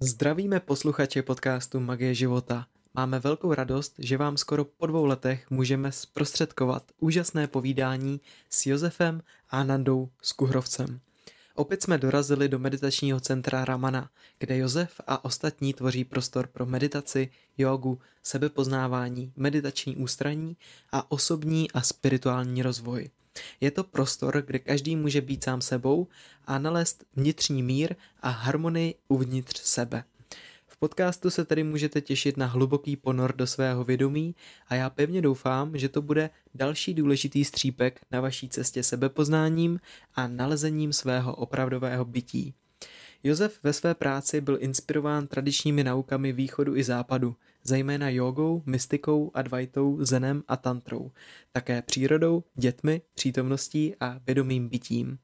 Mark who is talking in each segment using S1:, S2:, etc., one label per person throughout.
S1: Zdravíme posluchače podcastu Magie života. Máme velkou radost, že vám skoro po dvou letech můžeme zprostředkovat úžasné povídání s Josefem a Nandou Skuhrovcem. Opět jsme dorazili do meditačního centra Ramana, kde Josef a ostatní tvoří prostor pro meditaci, jogu, sebepoznávání, meditační ústraní a osobní a spirituální rozvoj. Je to prostor, kde každý může být sám sebou a nalézt vnitřní mír a harmonii uvnitř sebe. V podcastu se tedy můžete těšit na hluboký ponor do svého vědomí a já pevně doufám, že to bude další důležitý střípek na vaší cestě sebepoznáním a nalezením svého opravdového bytí. Josef ve své práci byl inspirován tradičními naukami východu i západu, zejména jogou, mystikou, advaitou, zenem a tantrou, také přírodou, dětmi, přítomností a vědomým bytím.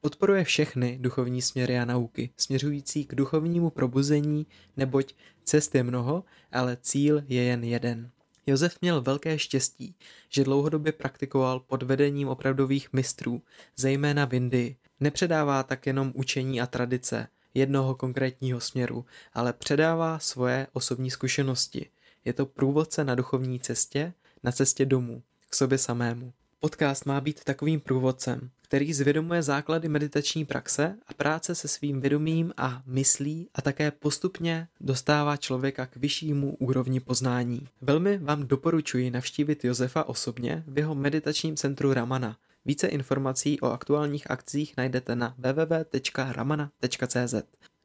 S1: Podporuje všechny duchovní směry a nauky, směřující k duchovnímu probuzení, neboť cest je mnoho, ale cíl je jen jeden. Josef měl velké štěstí, že dlouhodobě praktikoval pod vedením opravdových mistrů, zejména v Indii. Nepředává tak jenom učení a tradice, jednoho konkrétního směru, ale předává svoje osobní zkušenosti. Je to průvodce na duchovní cestě, na cestě domů, k sobě samému. Podcast má být takovým průvodcem, který zvědomuje základy meditační praxe a práce se svým vědomím a myslí a také postupně dostává člověka k vyššímu úrovni poznání. Velmi vám doporučuji navštívit Josefa osobně v jeho meditačním centru Ramana. Více informací o aktuálních akcích najdete na www.ramana.cz.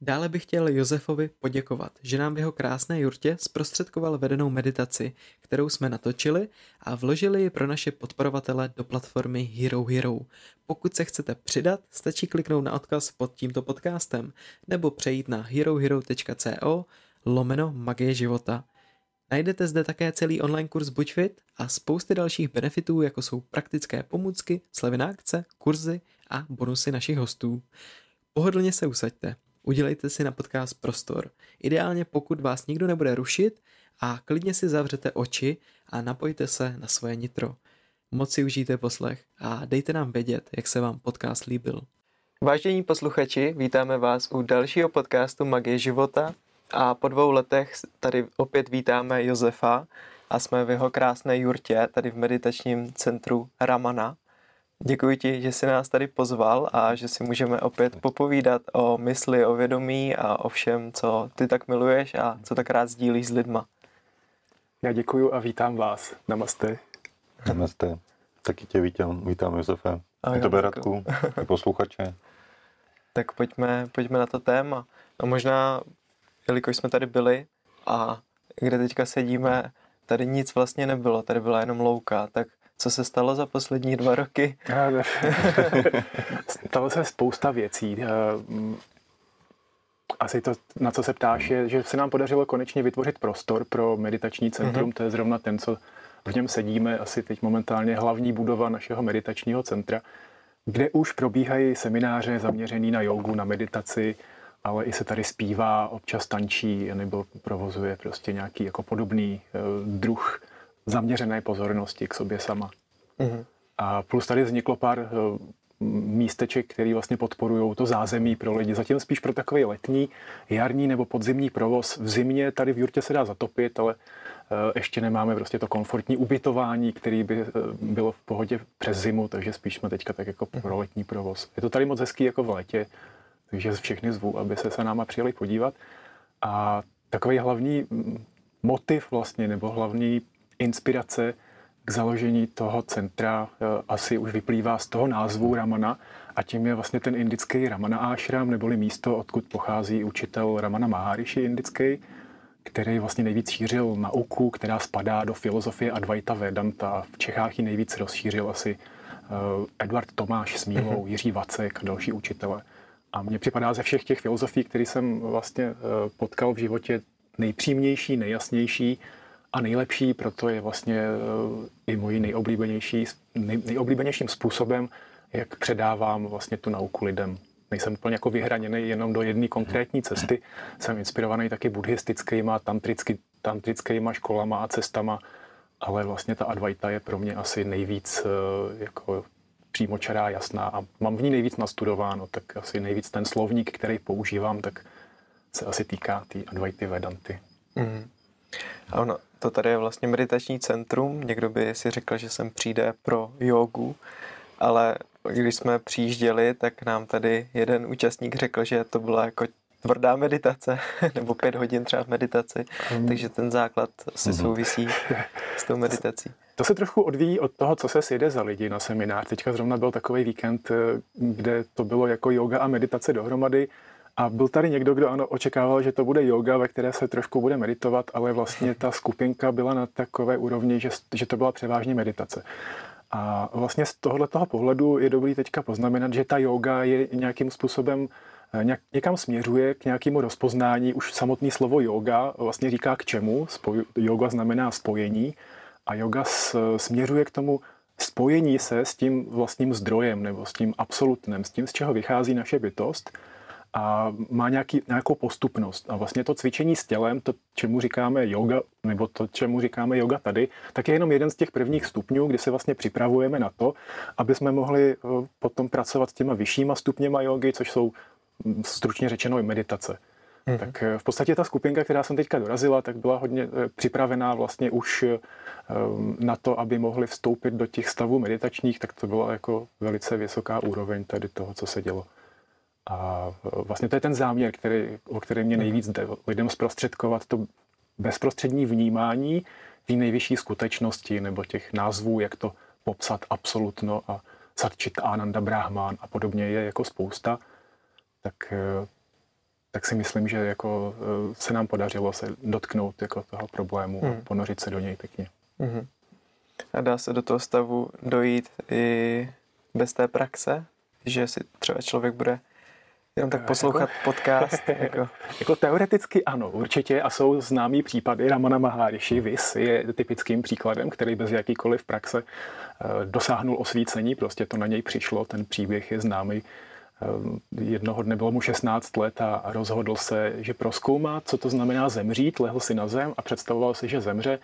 S1: Dále bych chtěl Josefovi poděkovat, že nám v jeho krásné jurtě zprostředkoval vedenou meditaci, kterou jsme natočili a vložili ji pro naše podporovatele do platformy Hero Hero. Pokud se chcete přidat, stačí kliknout na odkaz pod tímto podcastem nebo přejít na herohero.co lomeno magie života. Najdete zde také celý online kurz Buďfit a spousty dalších benefitů, jako jsou praktické pomůcky, slevy na akce, kurzy a bonusy našich hostů. Pohodlně se usaďte. Udělejte si na podcast prostor. Ideálně pokud vás nikdo nebude rušit a klidně si zavřete oči a napojte se na svoje nitro. Moc si užijte poslech a dejte nám vědět, jak se vám podcast líbil. Vážení posluchači, vítáme vás u dalšího podcastu Magie života a po dvou letech tady opět vítáme Josefa a jsme v jeho krásné jurtě tady v meditačním centru Ramana. Děkuji ti, že jsi nás tady pozval a že si můžeme opět popovídat o mysli, o vědomí a o všem, co ty tak miluješ a co tak rád sdílíš s lidma.
S2: Já děkuji a vítám vás. Namaste.
S3: Namaste. Taky tě vítám, vítám Josefe. A tebe Radku, i posluchače.
S1: Tak pojďme, pojďme na to téma. No možná, jelikož jsme tady byli a kde teďka sedíme, tady nic vlastně nebylo, tady byla jenom louka, tak co se stalo za poslední dva roky?
S2: stalo se spousta věcí. Eh, asi to, na co se ptáš, je, že se nám podařilo konečně vytvořit prostor pro meditační centrum. Mm-hmm. To je zrovna ten, co v něm sedíme, asi teď momentálně hlavní budova našeho meditačního centra, kde už probíhají semináře zaměřený na jogu, na meditaci, ale i se tady zpívá, občas tančí nebo provozuje prostě nějaký jako podobný uh, druh zaměřené pozornosti k sobě sama. Mm-hmm. A plus tady vzniklo pár eh, místeček, které vlastně podporují to zázemí pro lidi. Zatím spíš pro takový letní, jarní nebo podzimní provoz. V zimě tady v jurtě se dá zatopit, ale eh, ještě nemáme prostě to komfortní ubytování, který by eh, bylo v pohodě přes zimu, takže spíš jsme teďka tak jako pro letní provoz. Je to tady moc hezký jako v létě, takže všechny zvu, aby se se náma přijeli podívat. A takový hlavní mm, motiv vlastně, nebo hlavní inspirace k založení toho centra eh, asi už vyplývá z toho názvu Ramana a tím je vlastně ten indický Ramana Ashram, neboli místo, odkud pochází učitel Ramana Maharishi indický, který vlastně nejvíc šířil nauku, která spadá do filozofie Advaita Vedanta. V Čechách ji nejvíc rozšířil asi eh, Edward Tomáš s Mílou, mhm. Jiří Vacek a další učitele. A mně připadá ze všech těch filozofií, které jsem vlastně eh, potkal v životě, nejpřímnější, nejjasnější a nejlepší, proto je vlastně eh, i můj nejoblíbenější, nej, nejoblíbenějším způsobem, jak předávám vlastně tu nauku lidem. Nejsem úplně jako vyhraněný jenom do jedné konkrétní cesty. Jsem inspirovaný taky buddhistickýma, tantrický, tantrickýma školama a cestama, ale vlastně ta Advaita je pro mě asi nejvíc eh, jako přímočará, jasná a mám v ní nejvíc nastudováno, tak asi nejvíc ten slovník, který používám, tak se asi týká té tý Advaity Vedanty. Mm.
S1: A ono, to tady je vlastně meditační centrum. Někdo by si řekl, že sem přijde pro jogu, ale když jsme přijížděli, tak nám tady jeden účastník řekl, že to byla jako tvrdá meditace, nebo pět hodin třeba v meditaci, um. takže ten základ si mm. souvisí s tou meditací.
S2: To se trošku odvíjí od toho, co se sjede za lidi na seminář. Teďka zrovna byl takový víkend, eh, kde to bylo jako yoga a meditace dohromady. A byl tady někdo, kdo ano, očekával, že to bude yoga, ve které se trošku bude meditovat, ale vlastně ta skupinka byla na takové úrovni, že, že to byla převážně meditace. A vlastně z tohoto pohledu je dobrý teďka poznamenat, že ta yoga je nějakým způsobem eh, někam směřuje k nějakému rozpoznání. Už samotný slovo yoga vlastně říká k čemu. Spoj, yoga znamená spojení a yoga směřuje k tomu spojení se s tím vlastním zdrojem nebo s tím absolutnem, s tím, z čeho vychází naše bytost a má nějaký, nějakou postupnost. A vlastně to cvičení s tělem, to, čemu říkáme yoga, nebo to, čemu říkáme yoga tady, tak je jenom jeden z těch prvních stupňů, kdy se vlastně připravujeme na to, aby jsme mohli eh, potom pracovat s těma vyššíma stupněma jogy, což jsou hm, stručně řečeno i meditace. Mm-hmm. Tak eh, v podstatě ta skupinka, která jsem teďka dorazila, tak byla hodně eh, připravená vlastně už na to, aby mohli vstoupit do těch stavů meditačních, tak to byla jako velice vysoká úroveň tady toho, co se dělo. A vlastně to je ten záměr, který, o který mě nejvíc jde. Lidem zprostředkovat to bezprostřední vnímání té nejvyšší skutečnosti nebo těch názvů, jak to popsat absolutno a Satchit Ananda Brahman a podobně je jako spousta, tak, tak si myslím, že jako eh, se nám podařilo se dotknout jako toho problému hmm. a ponořit se do něj pěkně. Hmm.
S1: A dá se do toho stavu dojít i bez té praxe, že si třeba člověk bude Jenom tak poslouchat jako, podcast. Jako.
S2: jako teoreticky ano, určitě a jsou známý případy. Ramana Maharishi Vis je typickým příkladem, který bez jakýkoliv praxe eh, dosáhnul osvícení, prostě to na něj přišlo, ten příběh je známý. Eh, jednoho dne bylo mu 16 let a rozhodl se, že proskoumá, co to znamená zemřít, lehl si na zem a představoval si, že zemře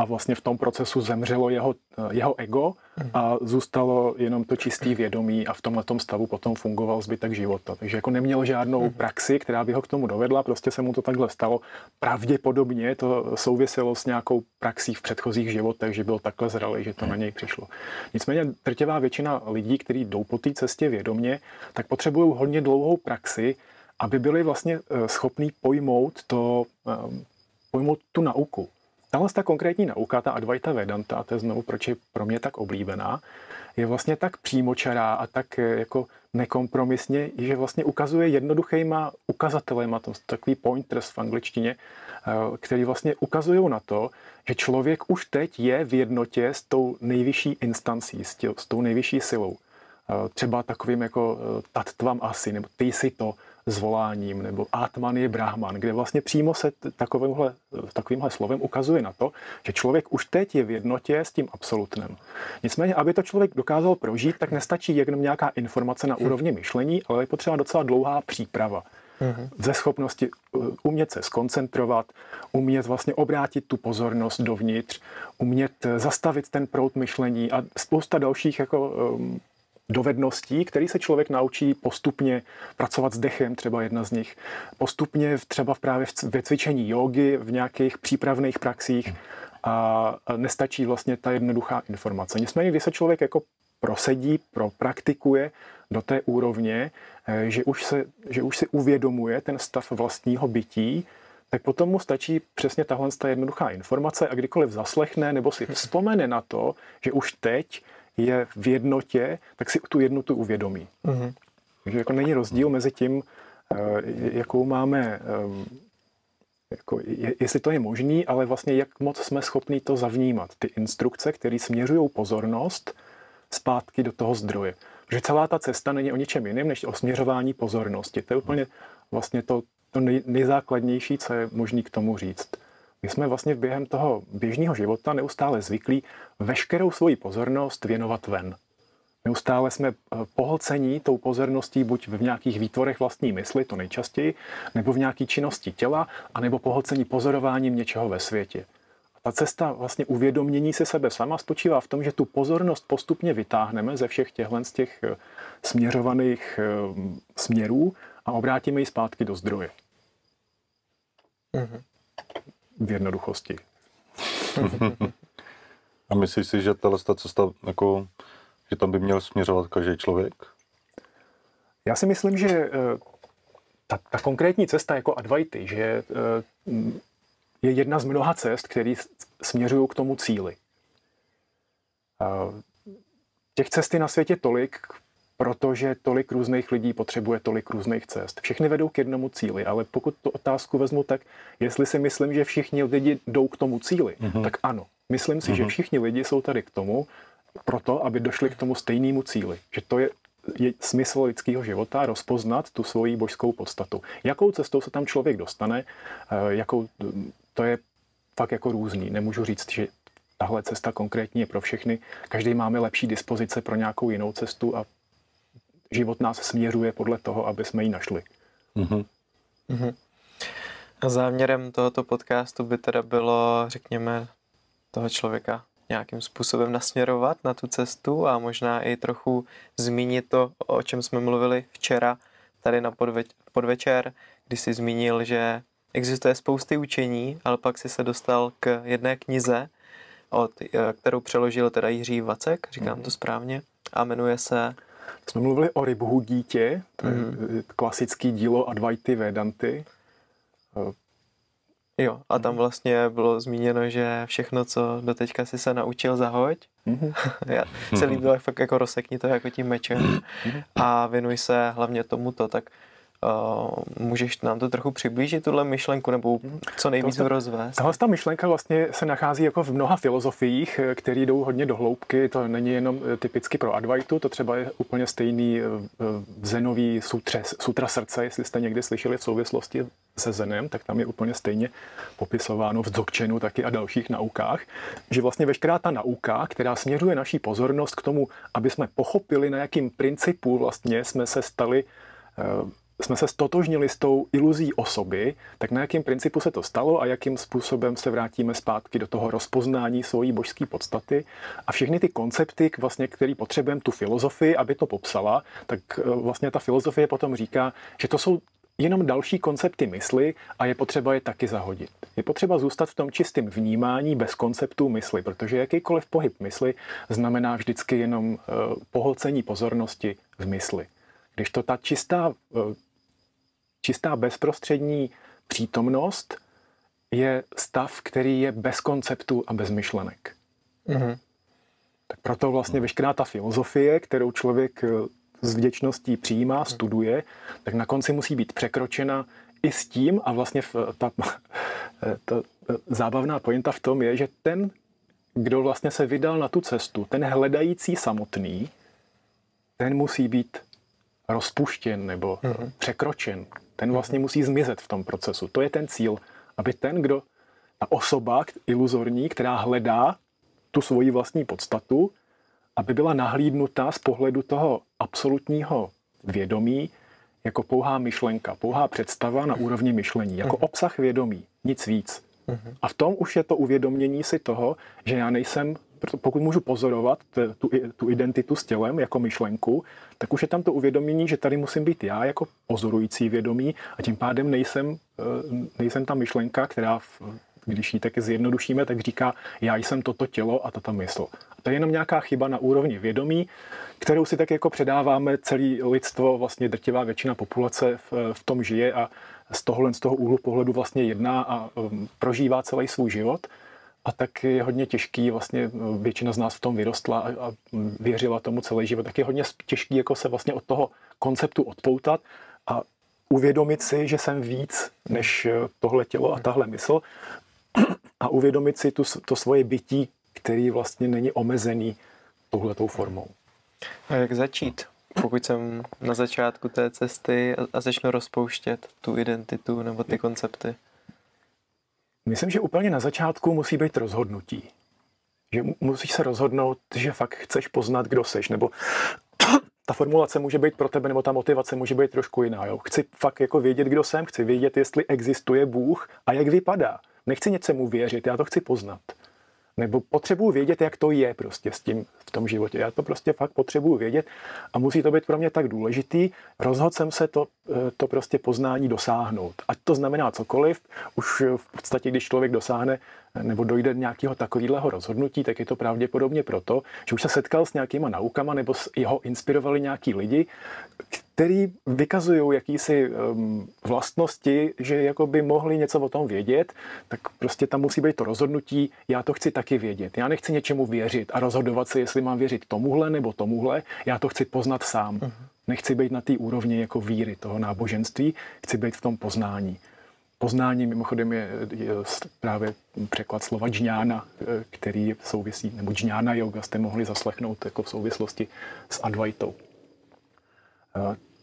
S2: a vlastně v tom procesu zemřelo jeho, jeho ego a zůstalo jenom to čistý vědomí a v tomhle stavu potom fungoval zbytek života. Takže jako neměl žádnou mhm. praxi, která by ho k tomu dovedla, prostě se mu to takhle stalo. Pravděpodobně to souviselo s nějakou praxí v předchozích životech, že byl takhle zralý, že to na něj přišlo. Nicméně drtivá většina lidí, kteří jdou po té cestě vědomě, tak potřebují hodně dlouhou praxi, aby byli vlastně eh, schopní pojmout to, eh, pojmout tu nauku. Tahle ta konkrétní nauka, ta Advaita Vedanta, a to je znovu, proč je pro mě tak oblíbená, je vlastně tak přímočará a tak eh, jako nekompromisně, že vlastně ukazuje jednoduchýma ukazatelema, to takový pointers v angličtině, eh, který vlastně ukazují na to, že člověk už teď je v jednotě s tou nejvyšší instancí, s, tě, s tou nejvyšší silou. Eh, třeba takovým jako tattvam asi, nebo ty si to, zvoláním, nebo Atman je Brahman, kde vlastně přímo se takovýmhle, takovýmhle slovem ukazuje na to, že člověk už teď je v jednotě s tím absolutnem. Nicméně, aby to člověk dokázal prožít, tak nestačí jenom nějaká informace na úrovni myšlení, ale je potřeba docela dlouhá příprava. Mhm. Ze schopnosti uh, umět se skoncentrovat, umět vlastně obrátit tu pozornost dovnitř, umět zastavit ten prout myšlení a spousta dalších jako um, dovedností, který se člověk naučí postupně pracovat s dechem, třeba jedna z nich, postupně třeba právě ve cvičení jogy, v nějakých přípravných praxích a nestačí vlastně ta jednoduchá informace. Nicméně, když se člověk jako prosedí, propraktikuje do té úrovně, eh, že už, se, že už si uvědomuje ten stav vlastního bytí, tak potom mu stačí přesně tahle jednoduchá informace a kdykoliv zaslechne nebo si vzpomene na to, že už teď je v jednotě, tak si tu jednotu uvědomí. Mm-hmm. Takže jako není rozdíl mezi tím, eh, jakou máme, eh, jako, jestli to je možný, ale vlastně jak moc jsme schopni to zavnímat. Ty instrukce, které směřují pozornost zpátky do toho zdroje. Protože celá ta cesta není o ničem jiném, než o směřování pozornosti. To je úplně vlastně to, to nej, nejzákladnější, co je možné k tomu říct. My jsme vlastně během toho běžného života neustále zvyklí veškerou svoji pozornost věnovat ven. Neustále jsme eh, pohlcení tou pozorností buď v nějakých výtvorech vlastní mysli, to nejčastěji, nebo v nějaké činnosti těla, anebo pohlcení pozorováním něčeho ve světě. A ta cesta vlastně uvědomění si sebe sama spočívá v tom, že tu pozornost postupně vytáhneme ze všech těchto z těch eh, směřovaných eh, směrů a obrátíme ji zpátky do zdroje. Mm-hmm. V jednoduchosti.
S3: A myslíš si, že tahle cesta, jako, že tam by měl směřovat každý člověk?
S2: Já si myslím, že eh, ta, ta konkrétní cesta jako Advaity, že eh, je jedna z mnoha cest, které směřují k tomu cíli. Těch cest je na světě tolik, protože tolik různých lidí potřebuje tolik různých cest. Všechny vedou k jednomu cíli, ale pokud tu otázku vezmu tak, jestli si myslím, že všichni lidi jdou k tomu cíli, mm-hmm. tak ano. Myslím si, mm-hmm. že mhm. všichni lidi jsou tady k tomu, proto, aby došli k tomu stejnému cíli. Že to je, je smysl lidského života rozpoznat tu svoji božskou podstatu. Jakou cestou se tam člověk dostane, eh, jakou, to je fakt jako různý. Nemůžu říct, že tahle cesta konkrétně je pro všechny. Každý máme lepší dispozice pro nějakou jinou cestu a život nás směřuje podle toho, aby jsme ji našli. Mm-hmm.
S1: Mm-hmm. A záměrem tohoto podcastu by teda bylo, řekněme, toho člověka nějakým způsobem nasměrovat na tu cestu a možná i trochu zmínit to, o čem jsme mluvili včera tady na podveč- podvečer, kdy jsi zmínil, že existuje spousty učení, ale pak si se dostal k jedné knize, od, eh, kterou přeložil teda Jiří Vacek, říkám mm. to správně, a jmenuje se...
S2: Jsme mluvili o Rybhu dítě, to je mm. klasický dílo Advaity Vedanty.
S1: Jo, a tam mhm. vlastně bylo zmíněno, že všechno, co doteďka si se naučil, zahoď. Mm-hmm. Já se líbilo fakt jako rozsekni to jako tím mečem mm-hmm. a věnuj se hlavně tomuto, tak Uh, můžeš nám to trochu přiblížit, tuhle myšlenku, nebo co nejvíc to, rozvést?
S2: Tahle ta myšlenka vlastně se nachází jako v mnoha filozofiích, eh, které jdou hodně do hloubky. To není jenom eh, typicky pro Advaitu, to třeba je úplně stejný v Zenový sutre, sutra srdce, jestli jste někdy slyšeli v souvislosti se Zenem, tak tam je úplně stejně popisováno v Dzogčenu taky a dalších naukách, že vlastně veškerá ta nauka, která směřuje naší pozornost k tomu, aby jsme pochopili, na jakým principu vlastně jsme se stali jsme se stotožnili s tou iluzí osoby, tak na jakém principu se to stalo a jakým způsobem se vrátíme zpátky do toho rozpoznání svojí božské podstaty a všechny ty koncepty, vlastně, které potřebujeme tu filozofii, aby to popsala, tak eh, vlastně ta filozofie potom říká, že to jsou jenom další koncepty mysli a je potřeba je taky zahodit. Je potřeba zůstat v tom čistém vnímání bez konceptů mysli, protože jakýkoliv pohyb mysli znamená vždycky jenom eh, pohlcení pozornosti v mysli. Když to ta čistá eh, čistá bezprostřední přítomnost je stav, který je bez konceptu a bez myšlenek. Mm-hmm. Tak proto vlastně veškerá ta filozofie, kterou člověk eh, s vděčností přijímá, studuje, tak na konci musí být překročena i s tím, a vlastně ta, ta zábavná pointa v tom je, že ten, kdo vlastně se vydal na tu cestu, ten hledající samotný, ten musí být rozpuštěn nebo mm-hmm. překročen ten vlastně musí zmizet v tom procesu. To je ten cíl, aby ten, kdo, ta osoba iluzorní, která hledá tu svoji vlastní podstatu, aby byla nahlídnutá z pohledu toho absolutního vědomí jako pouhá myšlenka, pouhá představa na úrovni myšlení, jako mhm. obsah vědomí, nic víc. Mhm. A v tom už je to uvědomění si toho, že já nejsem pokud můžu pozorovat tu, tu identitu s tělem jako myšlenku, tak už je tam to uvědomění, že tady musím být já jako pozorující vědomí a tím pádem nejsem, eh, nejsem ta myšlenka, která, když ji taky zjednodušíme, tak říká, já jsem toto tělo a tato mysl. A to je jenom nějaká chyba na úrovni vědomí, kterou si tak jako předáváme celý lidstvo, vlastně drtivá většina populace v, v tom žije a z tohohle z toho úhlu pohledu vlastně jedná a um, prožívá celý svůj život – a tak je hodně těžký, vlastně většina z nás v tom vyrostla a, a věřila tomu celý život, tak je hodně těžký jako se vlastně od toho konceptu odpoutat a uvědomit si, že jsem víc než tohle tělo a tahle mysl a uvědomit si tu, to svoje bytí, který vlastně není omezený touhletou formou.
S1: A jak začít? Pokud jsem na začátku té cesty a začnu rozpouštět tu identitu nebo ty koncepty.
S2: Myslím, že úplně na začátku musí být rozhodnutí. Že musíš se rozhodnout, že fakt chceš poznat, kdo seš, nebo ta formulace může být pro tebe, nebo ta motivace může být trošku jiná. Jo? Chci fakt jako vědět, kdo jsem, chci vědět, jestli existuje Bůh a jak vypadá. Nechci něčemu věřit, já to chci poznat. Nebo potřebuji vědět, jak to je prostě s tím v tom životě. Já to prostě fakt potřebuji vědět a musí to být pro mě tak důležitý. Rozhodl jsem se to, eh, to prostě poznání dosáhnout. Ať to znamená cokoliv, už v podstatě, když člověk dosáhne eh, nebo dojde nějakého takového rozhodnutí, tak je to pravděpodobně proto, že už se setkal s nějakýma naukama nebo jeho inspirovali nějaký lidi, který vykazují jakýsi um, vlastnosti, že jako by mohli něco o tom vědět, tak prostě tam musí být to rozhodnutí, já to chci taky vědět. Já nechci něčemu věřit a rozhodovat se, jestli mám věřit tomuhle nebo tomuhle, já to chci poznat sám. Uh-huh. Nechci být na té úrovni jako víry toho náboženství, chci být v tom poznání. Poznání mimochodem je, je právě překlad slova džňána, eh, který souvisí, nebo džňána yoga jste mohli zaslechnout jako v souvislosti s Advaitou.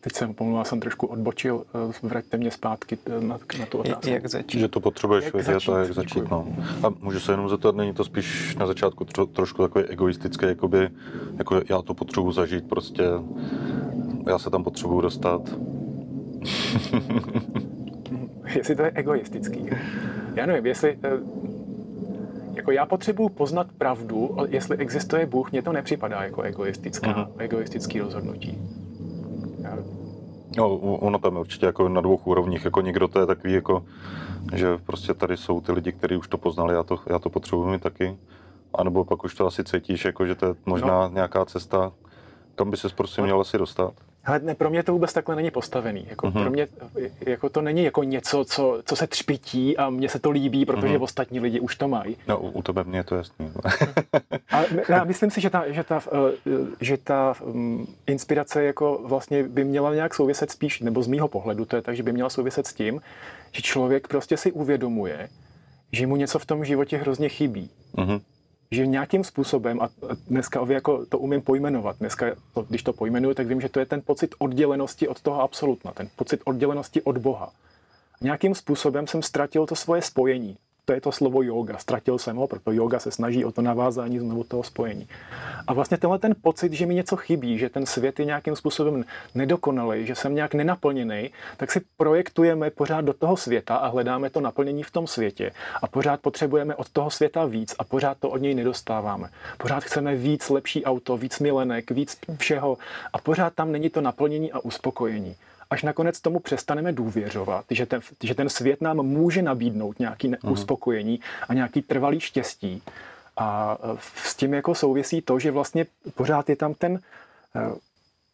S2: Teď jsem, pomluvil, jsem trošku odbočil, eh, vraťte mě zpátky eh, na, na tu otázku.
S1: Jak začít?
S3: Že to potřebuješ jak vědět začít, a jak začít. No. A můžu se jenom zeptat, není to spíš na začátku tro, trošku takový egoistické, jakoby, jako já to potřebuji zažít, prostě já se tam potřebuji dostat.
S2: jestli to je egoistický. Já nevím, jestli eh, jako já potřebuji poznat pravdu, jestli existuje Bůh, mně to nepřipadá jako egoistická, uh-huh. egoistický rozhodnutí.
S3: No, ono tam je určitě jako na dvou úrovních, jako někdo to je takový jako, že prostě tady jsou ty lidi, kteří už to poznali, já to, já to potřebuji mít taky. A nebo pak už to asi cítíš, jako, že to je možná no. nějaká cesta, kam by se prostě měl asi dostat.
S2: Ale ne, pro mě to vůbec takhle není postavený. Jako uh-huh. Pro mě jako to není jako něco, co, co se třpití a mně se to líbí, protože uh-huh. ostatní lidi už to mají.
S3: No, u, u tebe mě je to jasný.
S2: a já myslím si, že ta, že ta, eh, že ta um, inspirace jako vlastně by měla nějak souviset spíš, nebo z mýho pohledu to je tak, že by měla souviset s tím, že člověk prostě si uvědomuje, že mu něco v tom životě hrozně chybí. Uh-huh že nějakým způsobem, a dneska jako to umím pojmenovat, dneska, to, když to pojmenuju, tak vím, že to je ten pocit oddělenosti od toho absolutna, ten pocit oddělenosti od Boha. Nějakým způsobem jsem ztratil to svoje spojení to je to slovo yoga. Ztratil jsem ho, proto yoga se snaží o to navázání znovu toho spojení. A vlastně tenhle ten pocit, že mi něco chybí, že ten svět je nějakým způsobem nedokonalý, že jsem nějak nenaplněný, tak si projektujeme pořád do toho světa a hledáme to naplnění v tom světě. A pořád potřebujeme od toho světa víc a pořád to od něj nedostáváme. Pořád chceme víc lepší auto, víc milenek, víc všeho a pořád tam není to naplnění a uspokojení až nakonec tomu přestaneme důvěřovat, že ten, že ten svět nám může nabídnout nějaký uh-huh. uspokojení a nějaký trvalý štěstí. A e, s tím jako souvisí to, že vlastně pořád je tam ten, e,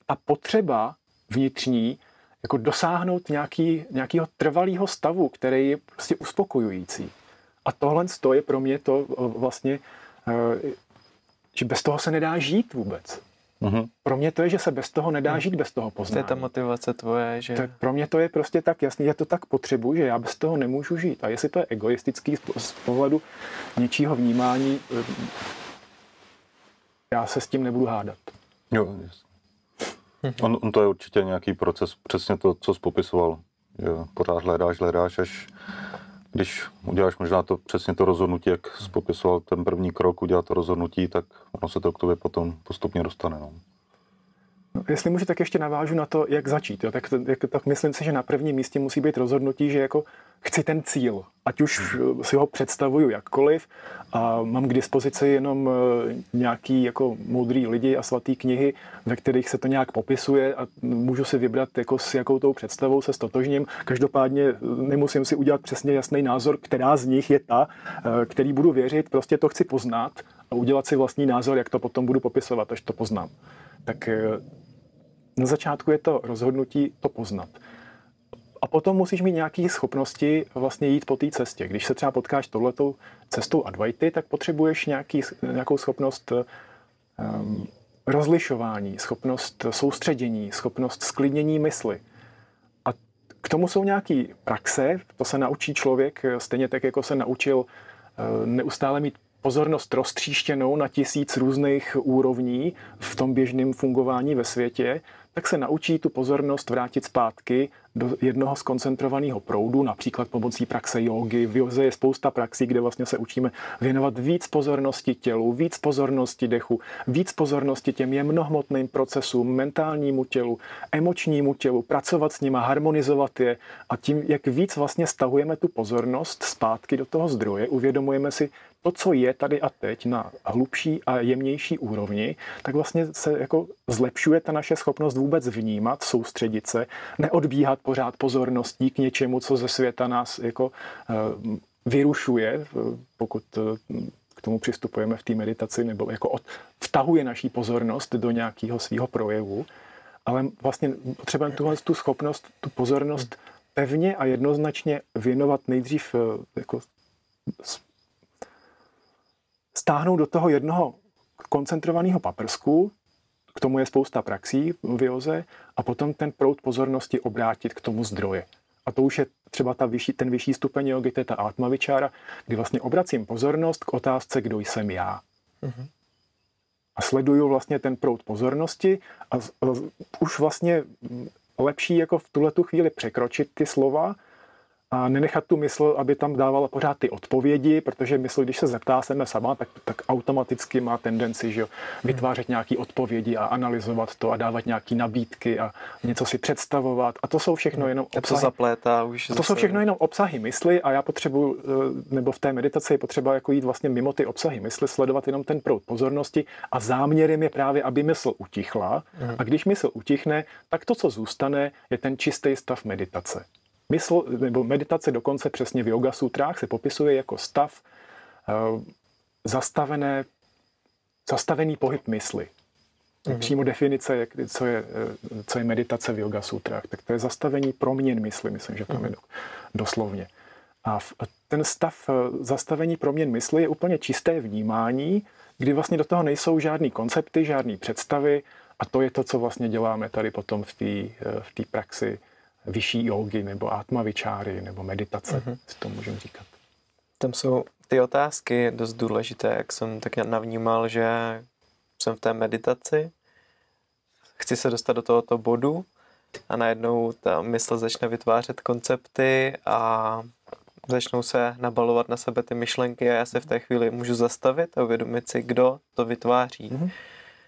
S2: ta potřeba vnitřní, jako dosáhnout nějaký, nějakého trvalého stavu, který je prostě uspokojující. A tohle je pro mě to e, vlastně, že bez toho se nedá žít vůbec. Mm-hmm. Pro mě to je, že se bez toho nedá žít, bez toho poznání.
S1: To je ta motivace tvoje, že...
S2: Tak pro mě to je prostě tak jasný, že to tak potřebuji, že já bez toho nemůžu žít. A jestli to je egoistický z pohledu něčího vnímání, eh, já se s tím nebudu hádat.
S3: Jo. On, on to je určitě nějaký proces, přesně to, co jsi popisoval. Jo, pořád hledáš, hledáš, až když uděláš možná to přesně to rozhodnutí, jak jsi popisoval ten první krok, udělat to rozhodnutí, tak ono se to k tobě potom postupně dostane. No.
S2: Jestli můžu, tak ještě navážu na to, jak začít. Jo. Tak, tak, tak myslím si, že na prvním místě musí být rozhodnutí, že jako chci ten cíl, ať už si ho představuju jakkoliv a mám k dispozici jenom eh, nějaký jako moudrý lidi a svatý knihy, ve kterých se to nějak popisuje a můžu si vybrat, jako s jakou tou představou se stotožním. Každopádně eh, nemusím si udělat přesně jasný názor, která z nich je ta, eh, který budu věřit, prostě to chci poznat a udělat si vlastní názor, jak to potom budu popisovat, až to poznám. Tak na začátku je to rozhodnutí to poznat. A potom musíš mít nějaké schopnosti vlastně jít po té cestě. Když se třeba potkáš tohletou cestou Advaity, tak potřebuješ nějaký, nějakou schopnost um, rozlišování, schopnost soustředění, schopnost sklidnění mysli. A k tomu jsou nějaké praxe, to se naučí člověk stejně tak, jako se naučil uh, neustále mít pozornost roztříštěnou na tisíc různých úrovní v tom běžném fungování ve světě, tak se naučí tu pozornost vrátit zpátky do jednoho skoncentrovaného proudu, například pomocí praxe jogy. V je spousta praxí, kde vlastně se učíme věnovat víc pozornosti tělu, víc pozornosti dechu, víc pozornosti těm jemnohmotným procesům, mentálnímu tělu, emočnímu tělu, pracovat s nima, harmonizovat je a tím, jak víc vlastně stahujeme tu pozornost zpátky do toho zdroje, uvědomujeme si to, co je tady a teď na hlubší a jemnější úrovni, tak vlastně se jako zlepšuje ta naše schopnost vůbec vnímat, soustředit se, neodbíhat pořád pozorností k něčemu, co ze světa nás jako eh, vyrušuje, pokud eh, k tomu přistupujeme v té meditaci, nebo jako od, vtahuje naší pozornost do nějakého svého projevu, ale vlastně potřebujeme tuhle tu schopnost, tu pozornost pevně a jednoznačně věnovat nejdřív eh, jako stáhnout do toho jednoho koncentrovaného paprsku, k tomu je spousta praxí v joze, a potom ten proud pozornosti obrátit k tomu zdroje. A to už je třeba ta vyšší, ten vyšší stupeň jogy, to je ta atmavičára, kdy vlastně obracím pozornost k otázce, kdo jsem já. Mm-hmm. A sleduju vlastně ten proud pozornosti a, a už vlastně lepší jako v tuhle tu chvíli překročit ty slova a nenechat tu mysl, aby tam dávala pořád ty odpovědi, protože mysl, když se zeptá sebe sama, tak, tak automaticky má tendenci že vytvářet nějaké odpovědi a analyzovat to a dávat nějaké nabídky a něco si představovat. A to jsou všechno jenom
S1: obsahy. To zaplétá už.
S2: To jsou všechno jenom obsahy mysli a já potřebuji, eh, nebo v té meditaci je potřeba jako jít vlastně mimo ty obsahy mysli, sledovat jenom ten proud pozornosti a záměrem je právě, aby mysl utichla. Hmm. A když mysl utichne, tak to, co zůstane, je ten čistý stav meditace. Mysl, nebo meditace dokonce přesně v yoga sutrách se popisuje jako stav uh, zastavené, zastavený pohyb mysli. Mm-hmm. Přímo definice, jak, co, je, eh, co je meditace v yoga sutrách, tak to je zastavení proměn mysli, myslím, že tam mm-hmm. je doslovně. A v, ten stav eh, zastavení proměn mysli je úplně čisté vnímání, kdy vlastně do toho nejsou žádné koncepty, žádné představy a to je to, co vlastně děláme tady potom v té v praxi vyšší jogy nebo atmavičáry nebo meditace, mm-hmm. to můžeme říkat.
S1: Tam jsou ty otázky dost důležité, jak jsem tak navnímal, že jsem v té meditaci, chci se dostat do tohoto bodu a najednou ta mysl začne vytvářet koncepty a začnou se nabalovat na sebe ty myšlenky a já se v té chvíli můžu zastavit a uvědomit si, kdo to vytváří. Mm-hmm.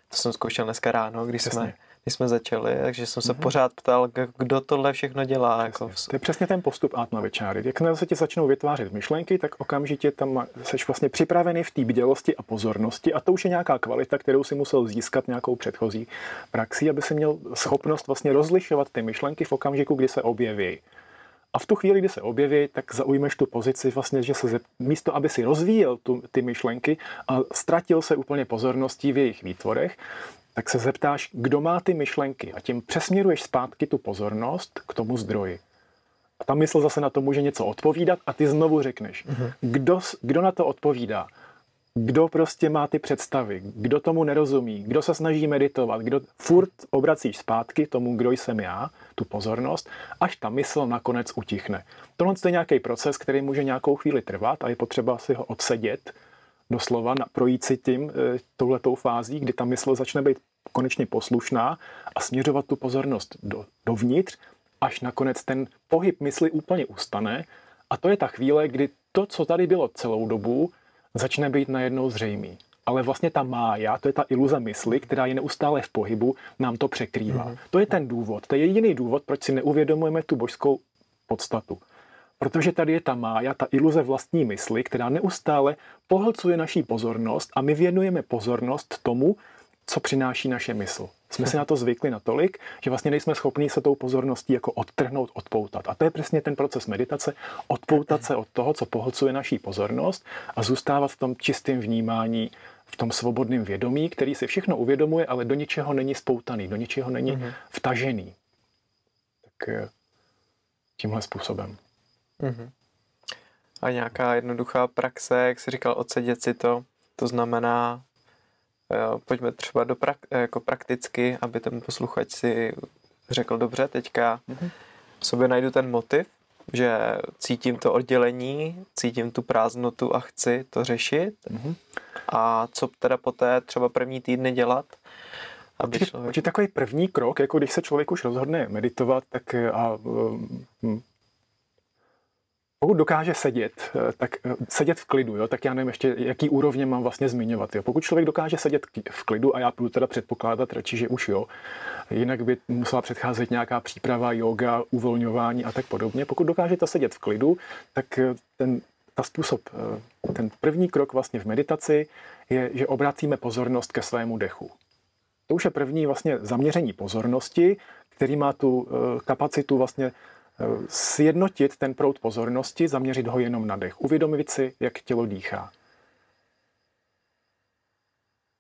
S1: To jsem zkoušel dneska ráno, když Přesně. jsme když jsme začali, takže jsem se mm-hmm. pořád ptal, kdo tohle všechno dělá. Jako v...
S2: To je přesně ten postup Atmavičáry. Jakmile se ti začnou vytvářet myšlenky, tak okamžitě tam jsi vlastně připravený v té bdělosti a pozornosti a to už je nějaká kvalita, kterou si musel získat nějakou předchozí praxi, aby si měl schopnost vlastně rozlišovat ty myšlenky v okamžiku, kdy se objeví. A v tu chvíli, kdy se objeví, tak zaujmeš tu pozici vlastně, že se místo, aby si rozvíjel tu, ty myšlenky a ztratil se úplně pozorností v jejich výtvorech, tak se zeptáš, kdo má ty myšlenky a tím přesměruješ zpátky tu pozornost k tomu zdroji. A ta mysl zase na to může něco odpovídat a ty znovu řekneš, uh-huh. kdo, kdo na to odpovídá, kdo prostě má ty představy, kdo tomu nerozumí, kdo se snaží meditovat, kdo furt obracíš zpátky tomu, kdo jsem já, tu pozornost, až ta mysl nakonec utichne. Tohle je nějaký proces, který může nějakou chvíli trvat a je potřeba si ho odsedět, doslova projít si tím e, touhletou fází, kdy ta mysl začne být konečně poslušná a směřovat tu pozornost do, dovnitř, až nakonec ten pohyb mysli úplně ustane. A to je ta chvíle, kdy to, co tady bylo celou dobu, začne být najednou zřejmý. Ale vlastně ta mája, to je ta iluze mysli, která je neustále v pohybu, nám to překrývá. Mm-hmm. To je ten důvod, to je jediný důvod, proč si neuvědomujeme tu božskou podstatu. Protože tady je ta mája, ta iluze vlastní mysli, která neustále pohlcuje naší pozornost a my věnujeme pozornost tomu, co přináší naše mysl. Jsme si na to zvykli natolik, že vlastně nejsme schopni se tou pozorností jako odtrhnout, odpoutat. A to je přesně ten proces meditace, odpoutat se od toho, co pohlcuje naší pozornost a zůstávat v tom čistém vnímání, v tom svobodném vědomí, který si všechno uvědomuje, ale do ničeho není spoutaný, do ničeho není mm-hmm. vtažený. Tak eh, tímhle způsobem.
S1: Mm-hmm. A nějaká jednoduchá praxe, jak jsi říkal, odsedět si to, to znamená, jo, pojďme třeba do prak- jako prakticky, aby ten posluchač si řekl dobře, teďka mm-hmm. v sobě najdu ten motiv, že cítím to oddělení, cítím tu prázdnotu a chci to řešit. Mm-hmm. A co teda poté třeba první týdny dělat, aby
S2: určitě,
S1: člověk...
S2: určitě takový první krok, jako když se člověk už rozhodne meditovat, tak a, hm, pokud dokáže sedět, tak sedět v klidu, jo, tak já nevím ještě, jaký úrovně mám vlastně zmiňovat. Jo. Pokud člověk dokáže sedět v klidu, a já budu teda předpokládat radši, že už jo, jinak by musela předcházet nějaká příprava, yoga, uvolňování a tak podobně. Pokud dokážete sedět v klidu, tak ten, ta způsob, ten první krok vlastně v meditaci je, že obracíme pozornost ke svému dechu. To už je první vlastně zaměření pozornosti, který má tu eh, kapacitu vlastně eh, sjednotit ten proud pozornosti, zaměřit ho jenom na dech, uvědomit si, jak tělo dýchá.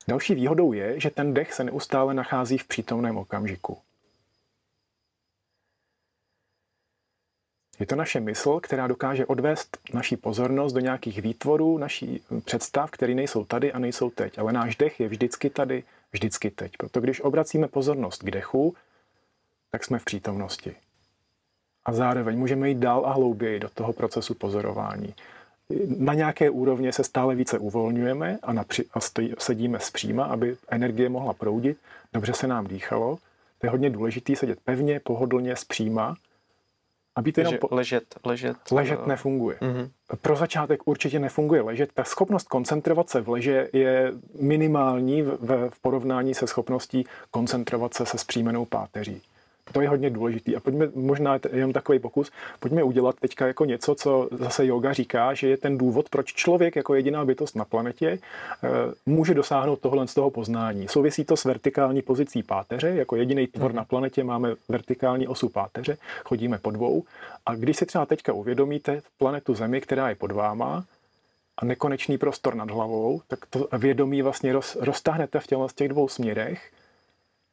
S2: Další výhodou je, že ten dech se neustále nachází v přítomném okamžiku. Je to naše mysl, která dokáže odvést naší pozornost do nějakých výtvorů, naší představ, které nejsou tady a nejsou teď. Ale náš dech je vždycky tady, vždycky teď. Proto když obracíme pozornost k dechu, tak jsme v přítomnosti. A zároveň můžeme jít dál a hlouběji do toho procesu pozorování. Na nějaké úrovně se stále více uvolňujeme a, napři- a stojí, sedíme zpříma, aby energie mohla proudit, dobře se nám dýchalo. To je hodně důležité sedět pevně, pohodlně, zpříma,
S1: a být jenom po... ležet, ležet.
S2: Ležet uh... nefunguje. Mm-hmm. Pro začátek určitě nefunguje ležet. Ta schopnost koncentrovat se v leže je minimální v, v porovnání se schopností koncentrovat se se zpříjmenou páteří. To je hodně důležitý. A pojďme, možná jenom takový pokus, pojďme udělat teďka jako něco, co zase yoga říká, že je ten důvod, proč člověk jako jediná bytost na planetě eh, může dosáhnout tohle z toho poznání. Souvisí to s vertikální pozicí páteře, jako jediný tvor mm. na planetě máme vertikální osu páteře, chodíme po dvou. A když si třeba teďka uvědomíte planetu Zemi, která je pod váma, a nekonečný prostor nad hlavou, tak to vědomí vlastně roz, roztáhnete v těle z těch dvou směrech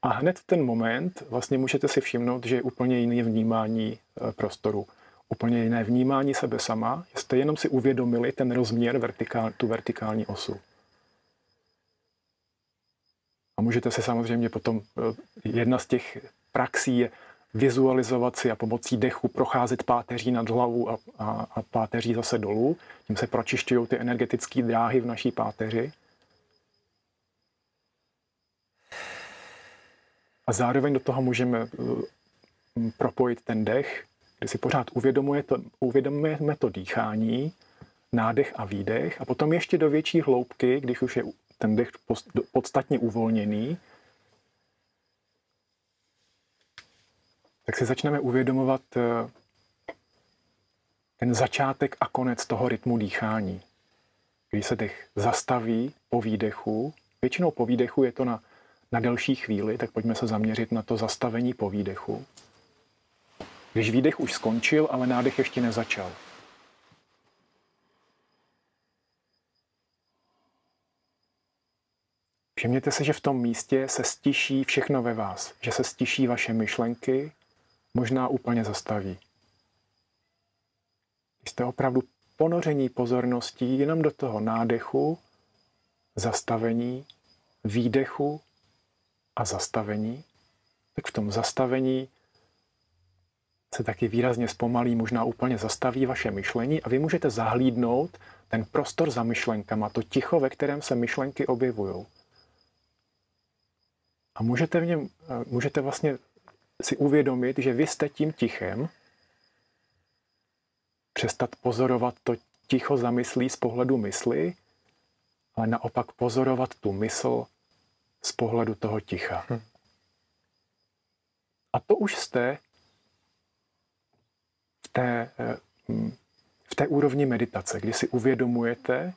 S2: a hned ten moment vlastně můžete si všimnout, že je úplně jiné vnímání e, prostoru, úplně jiné vnímání sebe sama, jste jenom si uvědomili ten rozměr, vertikál, tu vertikální osu. A můžete se samozřejmě potom, e, jedna z těch praxí je vizualizovat si a pomocí dechu procházet páteří nad hlavu a, a, a páteří zase dolů. Tím se pročišťují ty energetické dráhy v naší páteři. A zároveň do toho můžeme eh, propojit ten dech, kdy si pořád uvědomuje to, uvědomujeme to dýchání, nádech a výdech a potom ještě do větší hloubky, když už je ten dech podstatně uvolněný, tak si začneme uvědomovat eh, ten začátek a konec toho rytmu dýchání. Když se dech zastaví po výdechu, většinou po výdechu je to na na delší chvíli, tak pojďme se zaměřit na to zastavení po výdechu. Když výdech už skončil, ale nádech ještě nezačal. Všimněte si, že v tom místě se stiší všechno ve vás, že se stiší vaše myšlenky, možná úplně zastaví. Jste opravdu ponoření pozorností jenom do toho nádechu, zastavení, výdechu a zastavení, tak v tom zastavení se taky výrazně zpomalí, možná úplně zastaví vaše myšlení a vy můžete zahlídnout ten prostor za myšlenkama, to ticho, ve kterém se myšlenky objevují. A můžete, v něm, můžete vlastně si uvědomit, že vy jste tím tichem, přestat pozorovat to ticho zamyslí z pohledu mysli, ale naopak pozorovat tu mysl z pohledu toho ticha. Hm. A to už jste v té, eh, hm, v té úrovni meditace, kdy si uvědomujete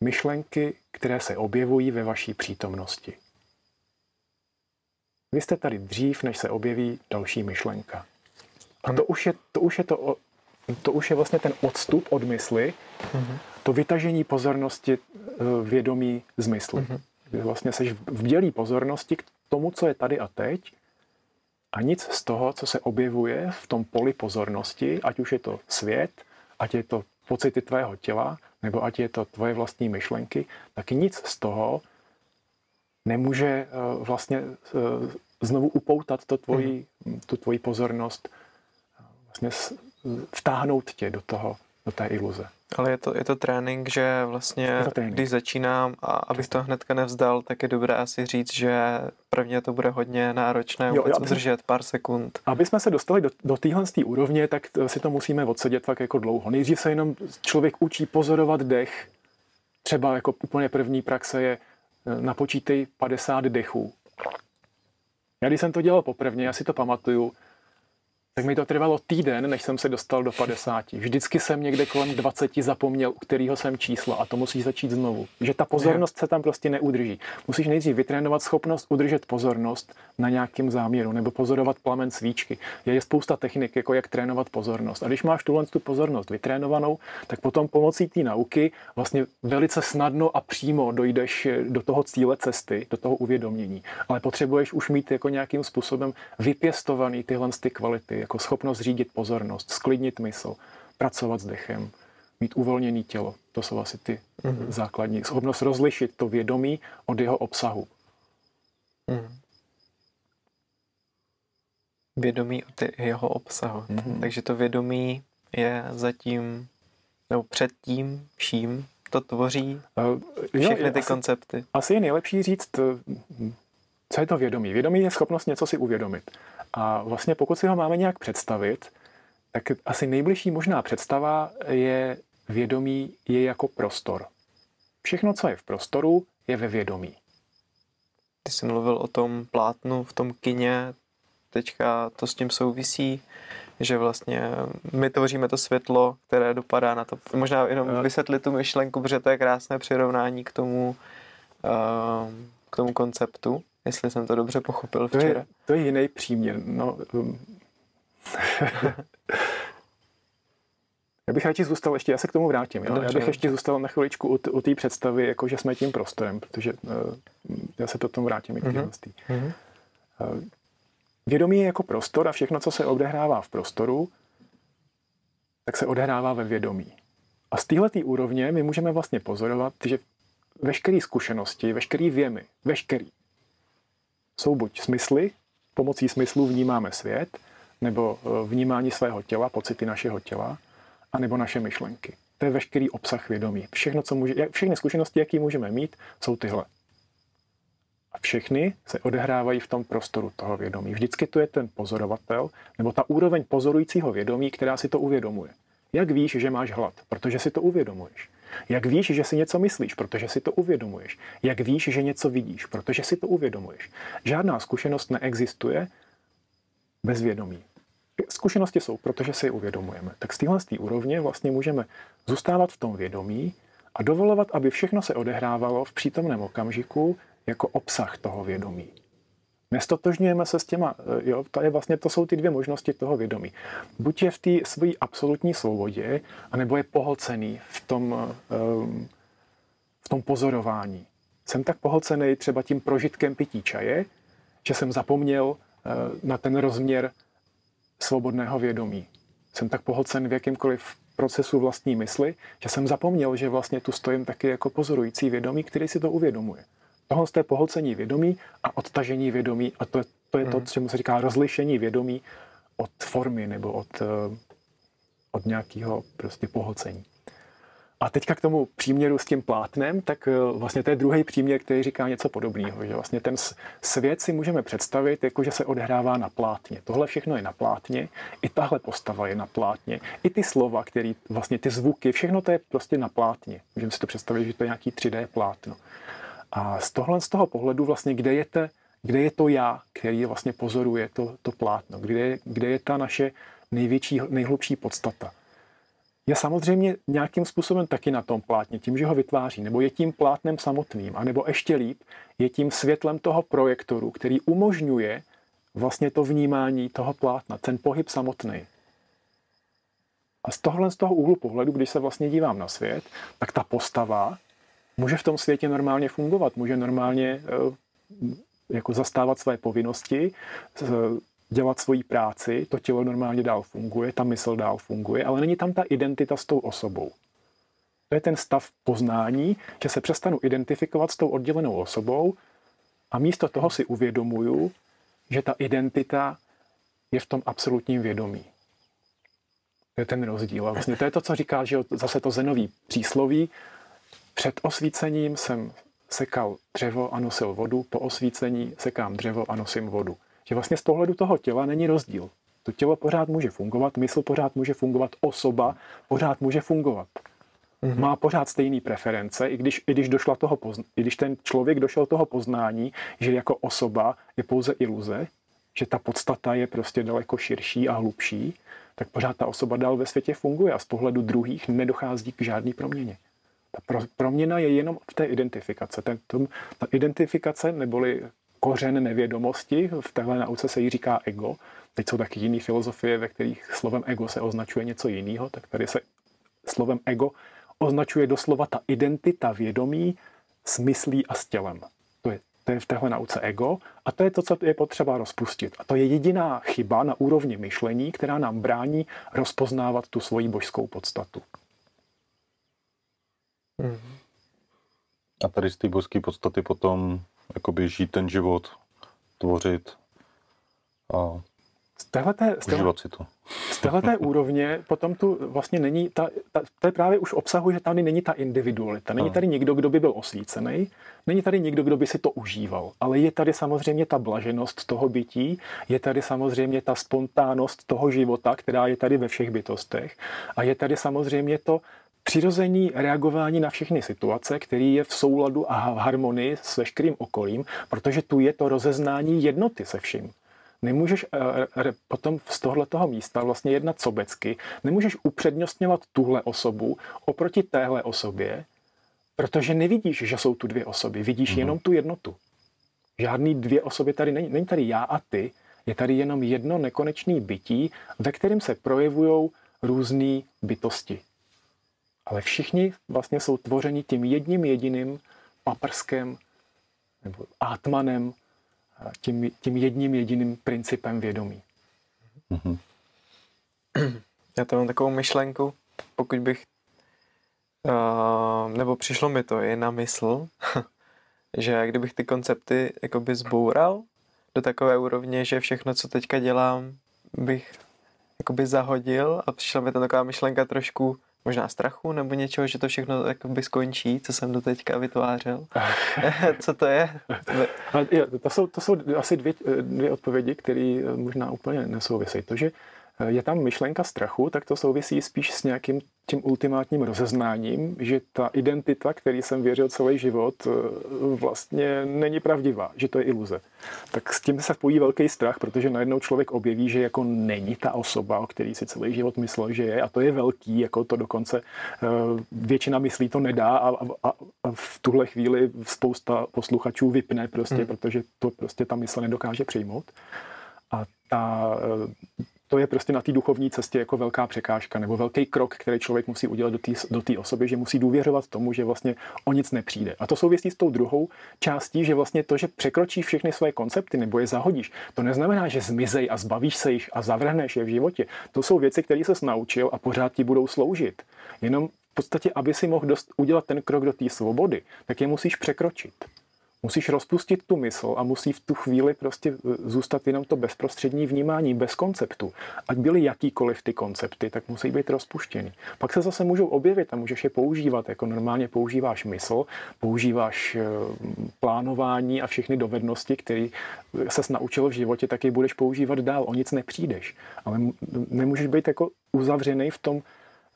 S2: myšlenky, které se objevují ve vaší přítomnosti. Vy jste tady dřív, než se objeví další myšlenka. A to už je to, už je to, to už je vlastně ten odstup od mysli, mm-hmm. to vytažení pozornosti eh, vědomí z mysli. Mm-hmm kdy vlastně seš v dělí pozornosti k tomu, co je tady a teď a nic z toho, co se objevuje v tom poli pozornosti, ať už je to svět, ať je to pocity tvého těla, nebo ať je to tvoje vlastní myšlenky, tak nic z toho nemůže eh, vlastně eh, znovu upoutat to tvoji, mm. tu tvoji pozornost, vlastně vtáhnout tě do toho, do té iluze.
S1: Ale je to, je to trénink, že vlastně, trénink. když začínám a abych to hnedka nevzdal, tak je dobré asi říct, že prvně to bude hodně náročné jo, vůbec udržet pár sekund.
S2: Aby jsme se dostali do, do téhle úrovně, tak si to musíme odsedět fakt jako dlouho. Nejdřív se jenom člověk učí pozorovat dech. Třeba jako úplně první praxe je eh, napočítej 50 dechů. Já když jsem to dělal poprvé, já si to pamatuju, tak mi to trvalo týden, než jsem se dostal do 50. Vždycky jsem někde kolem 20 zapomněl, u kterého jsem čísla a to musí začít znovu. Že ta pozornost se tam prostě neudrží. Musíš nejdřív vytrénovat schopnost udržet pozornost na nějakém záměru nebo pozorovat plamen svíčky. Je spousta technik, jako jak trénovat pozornost. A když máš tuhle tu pozornost vytrénovanou, tak potom pomocí té nauky vlastně velice snadno a přímo dojdeš do toho cíle cesty, do toho uvědomění. Ale potřebuješ už mít jako nějakým způsobem vypěstovaný tyhle ty kvality jako schopnost řídit pozornost, sklidnit mysl, pracovat s dechem, mít uvolněné tělo. To jsou asi ty mm-hmm. základní. Schopnost rozlišit to vědomí od jeho obsahu. Mm.
S1: Vědomí od jeho obsahu. Mm-hmm. Takže to vědomí je zatím, nebo před tím vším, to tvoří všechny ty
S2: asi,
S1: koncepty.
S2: Asi je nejlepší říct, co je to vědomí. Vědomí je schopnost něco si uvědomit. A vlastně pokud si ho máme nějak představit, tak asi nejbližší možná představa je vědomí je jako prostor. Všechno, co je v prostoru, je ve vědomí.
S1: Ty jsi mluvil o tom plátnu v tom kině, teďka to s tím souvisí, že vlastně my tvoříme to světlo, které dopadá na to. Možná jenom eh. vysvětlit tu myšlenku, protože to je krásné přirovnání k tomu, eh, k tomu konceptu jestli jsem to dobře pochopil včera.
S2: To je, to je jiný příměr. No, um, já bych radši zůstal ještě, já se k tomu vrátím. Jo? Já bych ještě zůstal na chviličku u, u té představy, jako že jsme tím prostorem, protože uh, já se to tomu vrátím k mm-hmm. uh, Vědomí je jako prostor a všechno, co se odehrává v prostoru, tak se odehrává ve vědomí. A z téhle úrovně my můžeme vlastně pozorovat, že veškeré zkušenosti, veškeré věmy, veškerý, jsou buď smysly, pomocí smyslu vnímáme svět, nebo e, vnímání svého těla, pocity našeho těla, anebo naše myšlenky. To je veškerý obsah vědomí. Všechno, co může, všechny zkušenosti, jaký můžeme mít, jsou tyhle. A všechny se odehrávají v tom prostoru toho vědomí. Vždycky to je ten pozorovatel, nebo ta úroveň pozorujícího vědomí, která si to uvědomuje. Jak víš, že máš hlad? Protože si to uvědomuješ. Jak víš, že si něco myslíš, protože si to uvědomuješ. Jak víš, že něco vidíš, protože si to uvědomuješ. Žádná zkušenost neexistuje bez vědomí. Zkušenosti jsou, protože si je uvědomujeme. Tak z téhle úrovně vlastně můžeme zůstávat v tom vědomí a dovolovat, aby všechno se odehrávalo v přítomném okamžiku jako obsah toho vědomí. Nestotožňujeme se s těma, eh, jo, to, je vlastně, to jsou ty dvě možnosti toho vědomí. Buď je v té své absolutní svobodě, anebo je pohlcený v tom, eh, v tom pozorování. Jsem tak pohlcený třeba tím prožitkem pití čaje, že jsem zapomněl eh, na ten rozměr svobodného vědomí. Jsem tak pohlcen v jakýmkoliv procesu vlastní mysli, že jsem zapomněl, že vlastně tu stojím taky jako pozorující vědomí, který si to uvědomuje. Tohle je pohlcení vědomí a odtažení vědomí a to je to, je to hmm. čemu se říká rozlišení vědomí od formy nebo od, eh, od nějakého prostě pohlcení. A teďka k tomu příměru s tím plátnem, tak eh, vlastně to je druhý příměr, který říká něco podobného, že vlastně ten svět si můžeme představit, jako že se odehrává na plátně. Tohle všechno je na plátně, i tahle postava je na plátně, i ty slova, které vlastně ty zvuky, všechno to je prostě na plátně. Můžeme si to představit, že to je nějaký 3D plátno. A z tohle z toho pohledu vlastně, kde je, te, kde je to já, který vlastně pozoruje to, to plátno, kde je, kde je ta naše největší, nejhlubší podstata. Je samozřejmě nějakým způsobem taky na tom plátně, tím, že ho vytváří, nebo je tím plátnem samotným, anebo ještě líp, je tím světlem toho projektoru, který umožňuje vlastně to vnímání toho plátna, ten pohyb samotný. A z tohle z toho úhlu pohledu, když se vlastně dívám na svět, tak ta postava může v tom světě normálně fungovat, může normálně eh, jako zastávat své povinnosti, dělat svoji práci, to tělo normálně dál funguje, ta mysl dál funguje, ale není tam ta identita s tou osobou. To je ten stav poznání, že se přestanu identifikovat s tou oddělenou osobou a místo toho si uvědomuju, že ta identita je v tom absolutním vědomí. To je ten rozdíl. A vlastně to je to, co říká, že zase to zenový přísloví. Před osvícením jsem sekal dřevo a nosil vodu, po osvícení sekám dřevo a nosím vodu. Že vlastně z pohledu toho těla není rozdíl. To tělo pořád může fungovat, mysl pořád může fungovat, osoba pořád může fungovat. Mm-hmm. Má pořád stejné preference, i když, i, když došla toho pozna, i když ten člověk došel toho poznání, že jako osoba je pouze iluze, že ta podstata je prostě daleko širší a hlubší, tak pořád ta osoba dál ve světě funguje a z pohledu druhých nedochází k žádné proměně. Ta pro, proměna je jenom v té identifikace. Ten, tom, ta identifikace neboli kořen nevědomosti, v téhle nauce se jí říká ego. Teď jsou taky jiné filozofie, ve kterých slovem ego se označuje něco jiného, tak tady se slovem ego označuje doslova ta identita vědomí s myslí a s tělem. To je, to je v téhle nauce ego a to je to, co je potřeba rozpustit. A to je jediná chyba na úrovni myšlení, která nám brání rozpoznávat tu svoji božskou podstatu.
S3: Mm-hmm. A tady z té božské podstaty potom jakoby žít ten život, tvořit a
S2: z téhleté, z téhle, si to. Z téhleté úrovně potom tu vlastně není, ta, ta, to je právě už obsahuje, že tady není ta individualita. Není tady nikdo, kdo by byl osvícený, není tady nikdo, kdo by si to užíval, ale je tady samozřejmě ta blaženost toho bytí, je tady samozřejmě ta spontánnost toho života, která je tady ve všech bytostech a je tady samozřejmě to přirození reagování na všechny situace, který je v souladu a v harmonii s veškerým okolím, protože tu je to rozeznání jednoty se vším. Nemůžeš uh, potom z tohoto místa vlastně jednat sobecky, nemůžeš upřednostňovat tuhle osobu oproti téhle osobě, protože nevidíš, že jsou tu dvě osoby, vidíš mm-hmm. jenom tu jednotu. Žádný dvě osoby tady není. Není tady já a ty, je tady jenom jedno nekonečné bytí, ve kterém se projevují různé bytosti. Ale všichni vlastně jsou tvořeni tím jedním jediným paprskem nebo átmanem, tím, tím jedním jediným principem vědomí. Mm-hmm.
S1: Já to mám takovou myšlenku, pokud bych, uh, nebo přišlo mi to i na mysl, že kdybych ty koncepty jakoby zboural do takové úrovně, že všechno, co teďka dělám, bych jakoby zahodil a přišla mi to taková myšlenka trošku možná strachu nebo něčeho, že to všechno by skončí, co jsem do teďka vytvářel. co to je?
S2: to, jsou, to jsou asi dvě, dvě odpovědi, které možná úplně nesouvisejí. To, že je tam myšlenka strachu, tak to souvisí spíš s nějakým tím ultimátním rozeznáním, že ta identita, který jsem věřil celý život, eh, vlastně není pravdivá, že to je iluze. Tak s tím se pojí velký strach, protože najednou člověk objeví, že jako není ta osoba, o který si celý život myslel, že je, a to je velký, jako to dokonce eh, většina myslí to nedá a, a, a v tuhle chvíli spousta posluchačů vypne prostě, hmm. protože to prostě ta mysl nedokáže přijmout. A ta, eh, to je prostě na té duchovní cestě jako velká překážka nebo velký krok, který člověk musí udělat do té do tý osoby, že musí důvěřovat tomu, že vlastně o nic nepřijde. A to souvisí s tou druhou částí, že vlastně to, že překročíš všechny své koncepty nebo je zahodíš, to neznamená, že zmizej a zbavíš se jich a zavrhneš je v životě. To jsou věci, které se naučil a pořád ti budou sloužit. Jenom v podstatě, aby si mohl dost, udělat ten krok do té svobody, tak je musíš překročit. Musíš rozpustit tu mysl a musí v tu chvíli prostě e, zůstat jenom to bezprostřední vnímání, bez konceptu. Ať byly jakýkoliv ty koncepty, tak musí být rozpuštěny. Pak se zase můžou objevit a můžeš je používat, jako normálně používáš mysl, používáš e, plánování a všechny dovednosti, které se naučil v životě, tak je budeš používat dál. O nic nepřijdeš. Ale nemůžeš být jako uzavřený v tom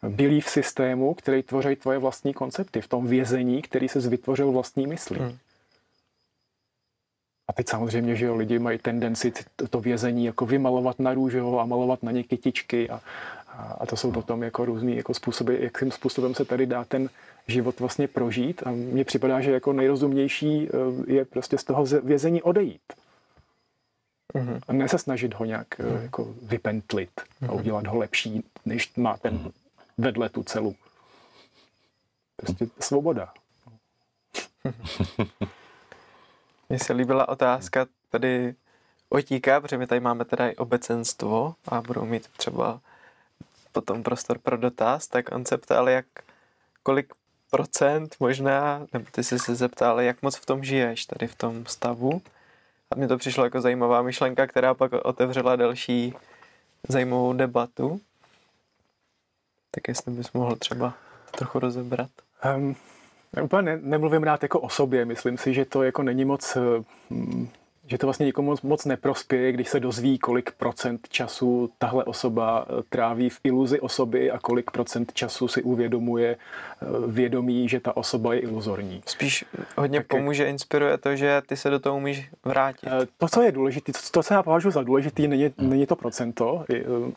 S2: belief systému, který tvoří tvoje vlastní koncepty, v tom vězení, který se vytvořil vlastní myslí. Hmm. A teď samozřejmě, že jo, lidi mají tendenci to vězení jako vymalovat na růžovo a malovat na ně kytičky a, a to jsou potom jako různý jako způsoby, jakým způsobem se tady dá ten život vlastně prožít a mně připadá, že jako nejrozumnější eh, je prostě z toho vězení odejít. Mm-hmm. A ne se snažit ho nějak mm-hmm. jako vypentlit mm-hmm. a mhm. udělat ho lepší, než má ten mm-hmm. vedle tu celu. Prostě svoboda.
S1: Mně se líbila otázka tady otíká, protože my tady máme teda i obecenstvo a budou mít třeba potom prostor pro dotaz, tak on se ptal, jak kolik procent možná, nebo ty jsi se zeptal, jak moc v tom žiješ, tady v tom stavu. A mně to přišlo jako zajímavá myšlenka, která pak otevřela další zajímavou debatu. Tak jestli bys mohl třeba trochu rozebrat.
S2: Um, úplně ne, nemluvím rád jako o sobě, myslím si, že to jako není moc um, že to vlastně nikomu moc, moc neprospěje, když se dozví, kolik procent času tahle osoba eh, tráví v iluzi osoby a kolik procent času si uvědomuje eh, vědomí, že ta osoba je iluzorní.
S1: Spíš hodně tak, pomůže, inspiruje to, že ty se do toho umíš vrátit.
S2: Eh, to, co je důležité, to, co já považuji za důležité, není, není to procento,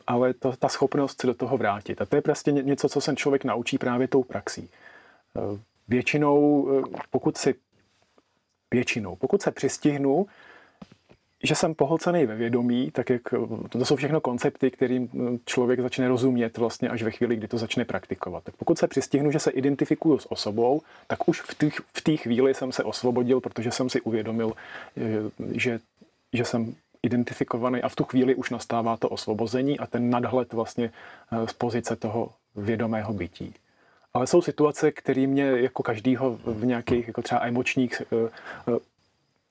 S2: ale to, ta schopnost se do toho vrátit. A to je prostě něco, co se člověk naučí právě tou praxí. Většinou, pokud si většinou, pokud se přistihnu, že jsem pohlcený ve vědomí, tak jak to jsou všechno koncepty, kterým člověk začne rozumět vlastně až ve chvíli, kdy to začne praktikovat. Tak pokud se přistihnu, že se identifikuju s osobou, tak už v té v té chvíli jsem se osvobodil, protože jsem si uvědomil, že, že jsem identifikovaný a v tu chvíli už nastává to osvobození a ten nadhled vlastně eh, z pozice toho vědomého bytí. Ale jsou situace, které mě jako každýho v nějakých jako třeba emočních eh, eh,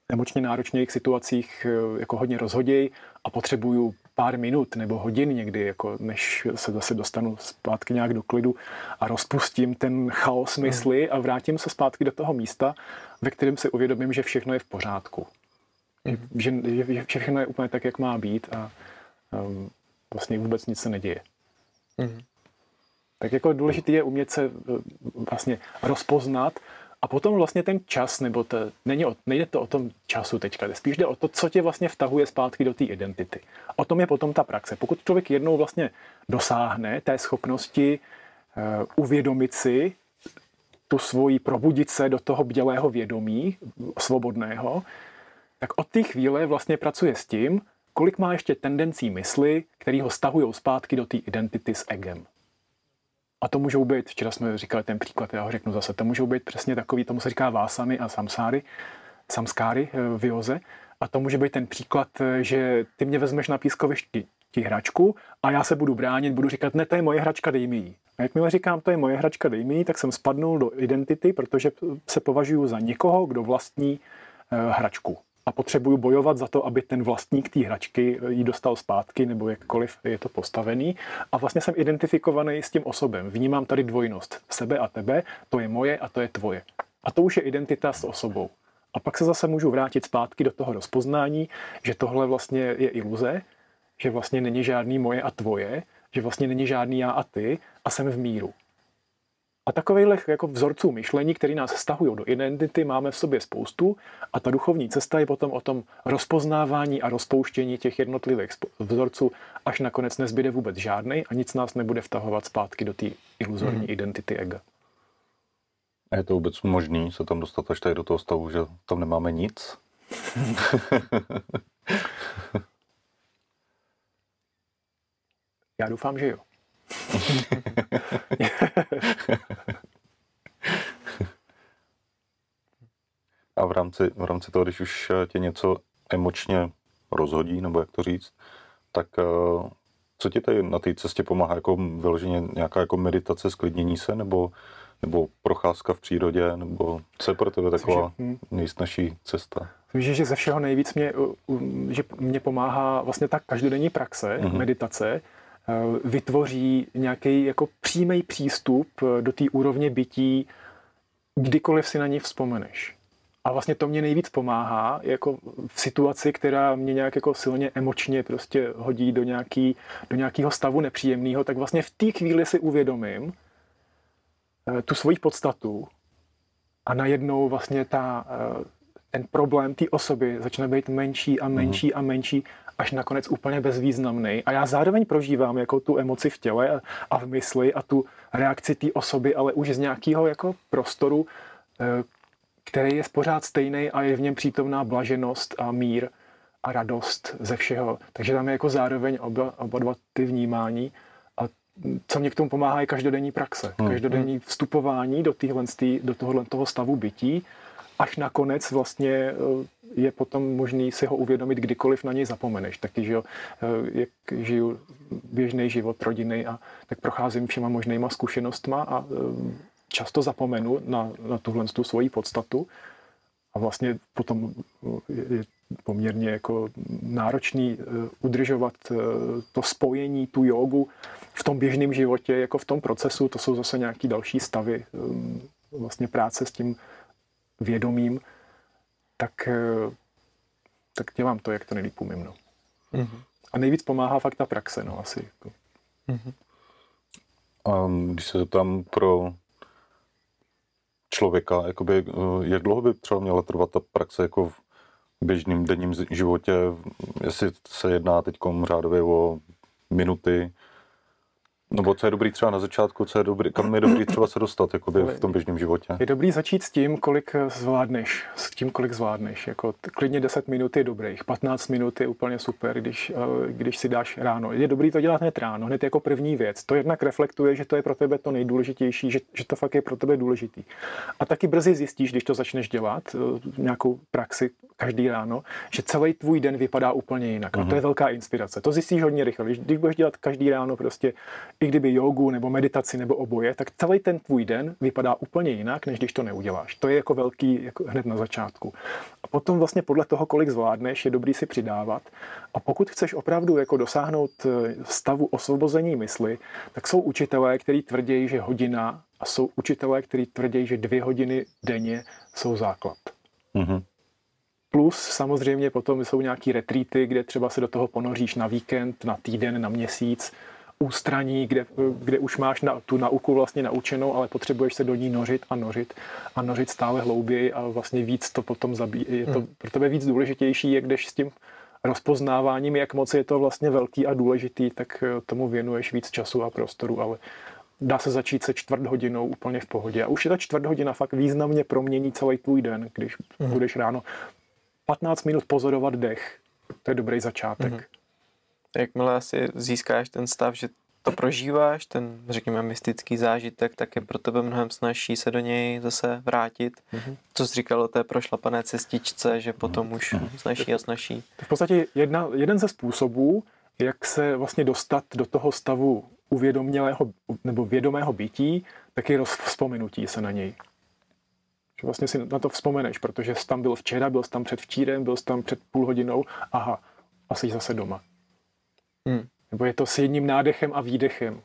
S2: emočně náročných situacích eh, jako hodně rozhodějí a potřebuju pár minut nebo hodin někdy, jako než se zase dostanu zpátky nějak do klidu a rozpustím ten chaos hmm. mysli a vrátím se zpátky do toho místa, ve kterém si uvědomím, že všechno je v pořádku. Mm. Že, že všechno je úplně tak, jak má být a um, vlastně vůbec nic se neděje. Mm. Tak jako důležité je umět se eh, vlastně rozpoznat a potom vlastně ten čas, nebo to, není o, nejde to o tom času teďka, spíš jde o to, co tě vlastně vtahuje zpátky do té identity. O tom je potom ta praxe. Pokud člověk jednou vlastně dosáhne té schopnosti uh, uvědomit si tu svoji, probudit se do toho bdělého vědomí, svobodného, tak od té chvíle vlastně pracuje s tím, kolik má ještě tendencí mysli, který ho stahují zpátky do té identity s egem. A to můžou být, včera jsme říkali ten příklad, já ho řeknu zase, to můžou být přesně takový, tomu se říká vásamy a samsáry, samskáry eh, v joze. A to může být ten příklad, eh, že ty mě vezmeš na pískovišti ti hračku a já se budu bránit, budu říkat, ne, to je moje hračka, dej mi ji. A jakmile říkám, to je moje hračka, dej mi ji, tak jsem spadnul do identity, protože se považuji za někoho, kdo vlastní eh, hračku a potřebuju bojovat za to, aby ten vlastník té hračky ji dostal zpátky, nebo jakkoliv je to postavený. A vlastně jsem identifikovaný s tím osobem. Vnímám tady dvojnost sebe a tebe, to je moje a to je tvoje. A to už je identita s osobou. A pak se zase můžu vrátit zpátky do toho rozpoznání, že tohle vlastně je iluze, že vlastně není žádný moje a tvoje, že vlastně není žádný já a ty a jsem v míru. A takových jako vzorců myšlení, které nás stahují do identity, máme v sobě spoustu a ta duchovní cesta je potom o tom rozpoznávání a rozpouštění těch jednotlivých vzorců, až nakonec nezbyde vůbec žádný a nic nás nebude vtahovat zpátky do té iluzorní hmm. identity ega.
S3: A je to vůbec možný se tam dostat až tady do toho stavu, že tam nemáme nic?
S2: Já doufám, že jo.
S3: A v rámci, v rámci toho, když už tě něco emočně rozhodí, nebo jak to říct, tak eh, co ti tady na té cestě pomáhá? Jako vyloženě nějaká jako meditace, sklidnění se, nebo, nebo procházka v přírodě, nebo co je pro tebe taková hm. nejsnažší cesta?
S2: Myslím, že ze všeho nejvíc mě, že mě pomáhá vlastně ta každodenní praxe, mm-hmm. meditace, Eh, vytvoří nějaký jako přímý přístup eh, do té úrovně bytí, kdykoliv si na ní vzpomeneš. A vlastně to mě nejvíc pomáhá jako v situaci, která mě nějak jako silně emočně prostě hodí do, nějaký, do nějakého stavu nepříjemného, tak vlastně v té chvíli si uvědomím eh, tu svoji podstatu a najednou vlastně ta, ten problém té osoby začne být menší a menší a menší až nakonec úplně bezvýznamný. A já zároveň prožívám jako tu emoci v těle a v mysli a tu reakci té osoby, ale už z nějakého jako prostoru, eh, který je pořád stejný a je v něm přítomná blaženost a mír a radost ze všeho. Takže tam je jako zároveň oba, oba dva ty vnímání. A co mě k tomu pomáhá je každodenní praxe. Hmm. Každodenní vstupování do, týhle, do tohohle toho stavu bytí až nakonec vlastně eh, je potom možný si ho uvědomit, kdykoliv na něj zapomeneš. Taky, že jo, eh, jak žiju běžný život rodiny a tak procházím všema možnýma zkušenostma a eh, často zapomenu na, na tuhle tu svoji podstatu. A vlastně potom je poměrně jako náročný udržovat to spojení, tu jogu v tom běžném životě, jako v tom procesu, to jsou zase nějaký další stavy vlastně práce s tím vědomím, tak, uh, tak dělám to, jak to nejlíp umím. No. Mm-hmm. A nejvíc pomáhá fakt ta praxe, no asi. Jako. Mm-hmm.
S3: A když se tam pro člověka, jakoby, eh, jak dlouho by třeba měla trvat ta praxe jako v běžném denním životě, jestli se jedná teď řádově o minuty, nebo co je dobrý třeba na začátku, co je dobrý, kam je dobrý třeba se dostat jakoby v tom běžném životě?
S2: Je dobrý začít s tím, kolik zvládneš, s tím, kolik zvládneš. Jako klidně 10 minut je dobrých, 15 minut je úplně super, když, eh, když si dáš ráno. Je dobrý to dělat hned ráno, hned jako první věc. To jednak reflektuje, že to je pro tebe to nejdůležitější, že, že to fakt je pro tebe důležitý. A taky brzy zjistíš, když to začneš dělat, eh, nějakou praxi každý ráno, že celý tvůj den vypadá úplně jinak. A to je mhm. velká inspirace. To zjistíš hodně rychle. Když, když budeš dělat každý ráno prostě i kdyby jogu nebo meditaci nebo oboje, tak celý ten tvůj den vypadá úplně jinak, než když to neuděláš. To je jako velký jako hned na začátku. A potom vlastně podle toho, kolik zvládneš, je dobrý si přidávat. A pokud chceš opravdu jako dosáhnout eh, stavu osvobození mysli, tak jsou učitelé, kteří tvrdí, že hodina a jsou učitelé, kteří tvrdí, že dvě hodiny denně jsou základ. Mm-hmm. Plus samozřejmě potom jsou nějaký retreaty, kde třeba se do toho ponoříš na víkend, na týden, na měsíc, ústraní, kde, kde už máš na, tu nauku vlastně naučenou, ale potřebuješ se do ní nořit a nořit a nořit stále hlouběji a vlastně víc to potom zabíjí. Je to hmm. pro tebe víc důležitější, jak když s tím rozpoznáváním, jak moc je to vlastně velký a důležitý, tak eh, tomu věnuješ víc času a prostoru, ale dá se začít se čtvrt hodinou úplně v pohodě. A už je ta čtvrt hodina fakt významně promění celý tvůj den, když mm. budeš ráno 15 minut pozorovat dech. To je dobrý začátek. Mm.
S1: Jakmile asi získáš ten stav, že to prožíváš, ten, řekněme, mystický zážitek, tak je pro tebe mnohem snažší se do něj zase vrátit. Mm-hmm. Co jsi říkal o té prošlapané cestičce, že potom už mm-hmm. snaží a snaží.
S2: V podstatě jedna, jeden ze způsobů, jak se vlastně dostat do toho stavu uvědomělého nebo vědomého bytí, tak je rozvzpomenutí se na něj. Že vlastně si na to vzpomeneš, protože jsi tam byl včera, byl jsi tam před včírem, byl jsi tam před půl hodinou, aha, a jsi zase doma. Hmm. Nebo je to s jedním nádechem a výdechem.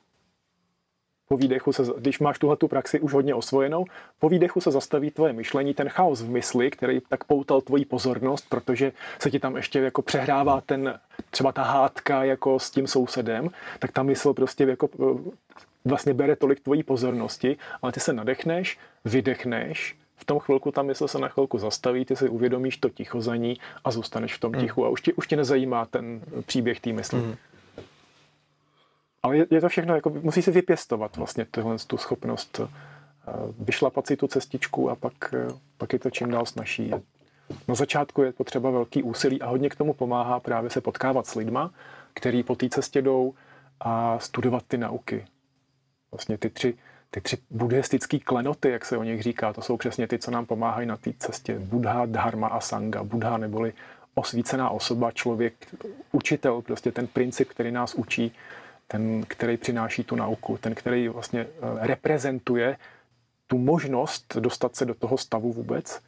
S2: Po výdechu se, když máš tuhle tu praxi už hodně osvojenou, po výdechu se zastaví tvoje myšlení, ten chaos v mysli, který tak poutal tvoji pozornost, protože se ti tam ještě jako přehrává ten, třeba ta hádka jako s tím sousedem, tak ta mysl prostě jako eh, vlastně bere tolik tvojí pozornosti, ale ty se nadechneš, vydechneš, v tom chvilku ta mysl se na chvilku zastaví, ty si uvědomíš to ticho za ní a zůstaneš v tom hmm. tichu a už tě, už tě nezajímá ten příběh té mysli. Mm. Ale je, je to všechno, jako musí se vypěstovat vlastně tuhle tu schopnost uh, vyšlapat si tu cestičku a pak, uh, pak je to čím dál snaží. Na začátku je potřeba velký úsilí a hodně k tomu pomáhá právě se potkávat s lidma, který po té cestě jdou a studovat ty nauky. Vlastně ty tři, ty tři buddhistické klenoty, jak se o nich říká, to jsou přesně ty, co nám pomáhají na té cestě. Buddha, dharma a sanga. Buddha neboli osvícená osoba, člověk, učitel, prostě ten princip, který nás učí, ten, který přináší tu nauku, ten, který vlastně eh, reprezentuje tu možnost dostat se do toho stavu vůbec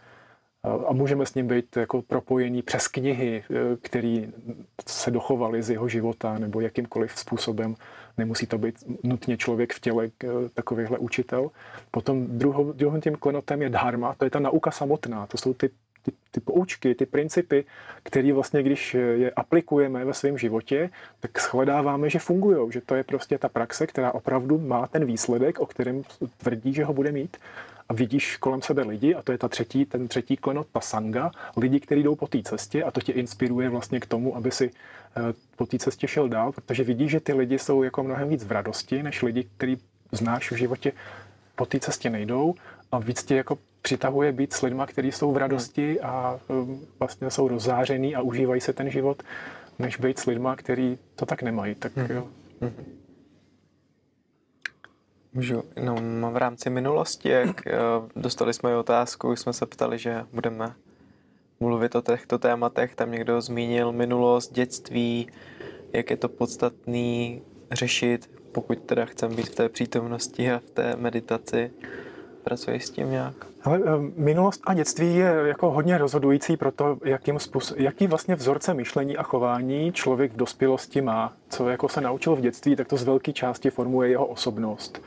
S2: eh, a můžeme s ním být jako propojení přes knihy, eh, které se dochovaly z jeho života nebo jakýmkoliv způsobem. Nemusí to být nutně člověk v těle, takovýhle učitel. Potom druhým tím klenotem je dharma, to je ta nauka samotná, to jsou ty ty, ty poučky, ty principy, které vlastně, když je aplikujeme ve svém životě, tak shledáváme, že fungují, že to je prostě ta praxe, která opravdu má ten výsledek, o kterém tvrdí, že ho bude mít. A vidíš kolem sebe lidi, a to je ta třetí, ten třetí klenot, ta sanga, lidi, kteří jdou po té cestě a to tě inspiruje vlastně k tomu, aby si eh, po té cestě šel dál, protože vidíš, že ty lidi jsou jako mnohem víc v radosti, než lidi, který znáš v životě po té cestě nejdou a víc tě jako přitahuje být s lidmi, kteří jsou v radosti a um, vlastně jsou rozzářený a užívají se ten život, než být s lidmi, kteří to tak nemají. Tak hmm. jo.
S1: Můžu, no, v rámci minulosti, jak eh, dostali jsme otázku, jsme se ptali, že budeme mluvit o těchto tématech, tam někdo zmínil minulost, dětství, jak je to podstatný řešit, pokud teda chceme být v té přítomnosti a v té meditaci. pracuješ s tím nějak?
S2: Ale eh, minulost a dětství je jako hodně rozhodující pro to, jakým způsob, jaký vlastně vzorce myšlení a chování člověk v dospělosti má. Co jako se naučil v dětství, tak to z velké části formuje jeho osobnost.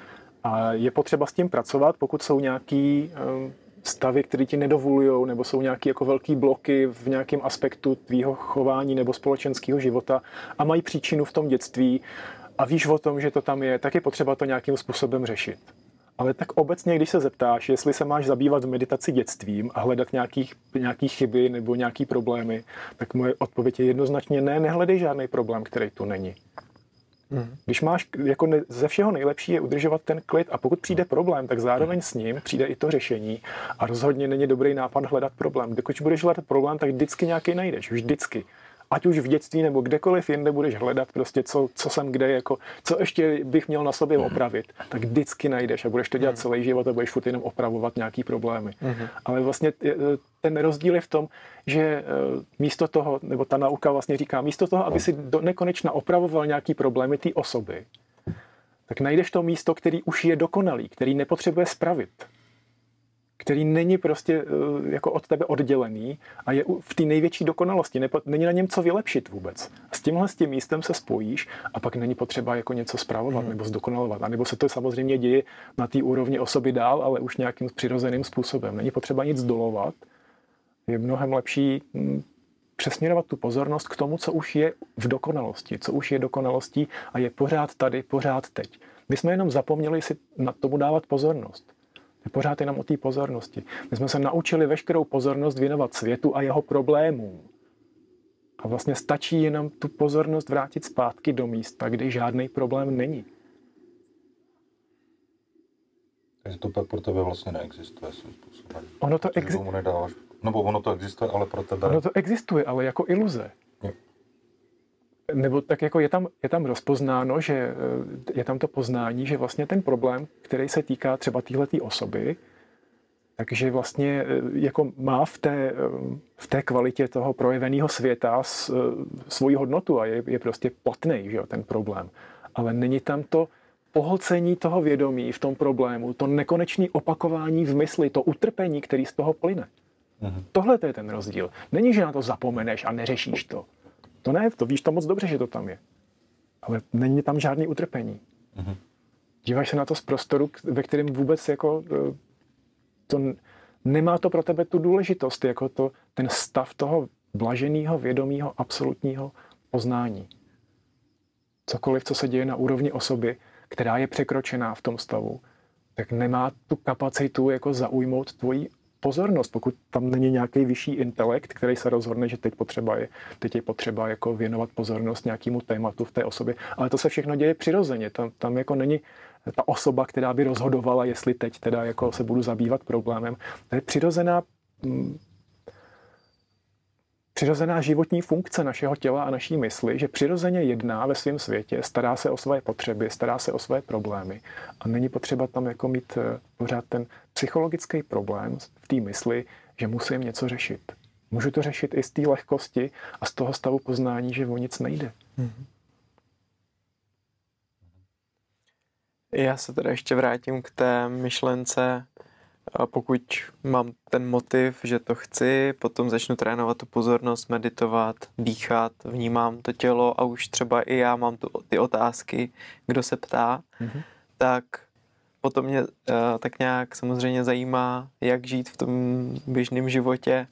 S2: A je potřeba s tím pracovat, pokud jsou nějaký eh, stavy, které ti nedovolují, nebo jsou nějaké jako velké bloky v nějakém aspektu tvýho chování nebo společenského života a mají příčinu v tom dětství a víš o tom, že to tam je, tak je potřeba to nějakým způsobem řešit. Ale tak obecně, když se zeptáš, jestli se máš zabývat v meditaci dětstvím a hledat nějaký, nějaký chyby nebo nějaký problémy, tak moje odpověď je jednoznačně ne, nehledej žádný problém, který tu není. Mm. Když máš, jako ne, ze všeho nejlepší je udržovat ten klid a pokud přijde problém, tak zároveň s ním přijde i to řešení a rozhodně není dobrý nápad hledat problém. Když budeš hledat problém, tak vždycky nějaký najdeš, vždycky ať už v dětství nebo kdekoliv jinde budeš hledat prostě, co, co jsem kde, jako, co ještě bych měl na sobě opravit, tak vždycky najdeš a budeš to dělat celý život a budeš furt jenom opravovat nějaký problémy. Mm-hmm. Ale vlastně ten rozdíl je v tom, že e, místo toho, nebo ta nauka vlastně říká, místo toho, aby si do nekonečna opravoval nějaký problémy té osoby, tak najdeš to místo, který už je dokonalý, který nepotřebuje spravit který není prostě eh, jako od tebe oddělený a je v té největší dokonalosti. Není na něm co vylepšit vůbec. S tímhle s tím místem se spojíš a pak není potřeba jako něco zpravovat hmm. nebo zdokonalovat. A nebo se to samozřejmě děje na té úrovni osoby dál, ale už nějakým přirozeným způsobem. Není potřeba nic dolovat. Je mnohem lepší hm, přesměrovat tu pozornost k tomu, co už je v dokonalosti, co už je dokonalostí a je pořád tady, pořád teď. My jsme jenom zapomněli si na tomu dávat pozornost. Je pořád jenom o té pozornosti. My jsme se naučili veškerou pozornost věnovat světu a jeho problémům. A vlastně stačí jenom tu pozornost vrátit zpátky do místa, kde žádný problém není.
S3: Takže to pak pro tebe vlastně neexistuje svým způsobem.
S2: Ono to existuje.
S3: Nedáváš... Nebo ono to existuje, ale pro tebe...
S2: Ono to existuje, ale jako iluze nebo tak jako je tam, je tam rozpoznáno, že eh, je tam to poznání, že vlastně ten problém, který se týká třeba téhleté osoby, takže vlastně eh, jako má v té, eh, v té kvalitě toho projeveného světa svoji hodnotu a je, je prostě platný, že jo, ten problém. Ale není tam to pohlcení toho vědomí v tom problému, to nekonečné opakování v mysli, to utrpení, který z toho plyne. Mhm. Tohle to je ten rozdíl. Není, že na to zapomeneš a neřešíš to. To ne, to víš to moc dobře, že to tam je. Ale není tam žádný utrpení. Mm-hmm. Díváš se na to z prostoru, ve kterém vůbec jako e, to nemá to pro tebe tu důležitost, jako to, ten stav toho blaženého, vědomého, absolutního poznání. Cokoliv, co se děje na úrovni osoby, která je překročená v tom stavu, tak nemá tu kapacitu jako zaujmout tvoji pozornost, pokud tam není nějaký vyšší intelekt, který se rozhodne, že teď, potřeba je, teď je potřeba jako věnovat pozornost nějakému tématu v té osobě. Ale to se všechno děje přirozeně. Tam, tam jako není ta osoba, která by rozhodovala, jestli teď teda jako se budu zabývat problémem. To je přirozená mm, přirozená životní funkce našeho těla a naší mysli, že přirozeně jedná ve svém světě, stará se o své potřeby, stará se o své problémy a není potřeba tam jako mít eh, pořád ten psychologický problém v té mysli, že musím něco řešit. Můžu to řešit i z té lehkosti a z toho stavu poznání, že o nic nejde. Mm-hmm.
S1: Já se teda ještě vrátím k té myšlence a pokud mám ten motiv, že to chci, potom začnu trénovat tu pozornost, meditovat, dýchat, vnímám to tělo a už třeba i já mám tu, ty otázky, kdo se ptá, mm-hmm. tak potom mě uh, tak nějak samozřejmě zajímá, jak žít v tom běžném životě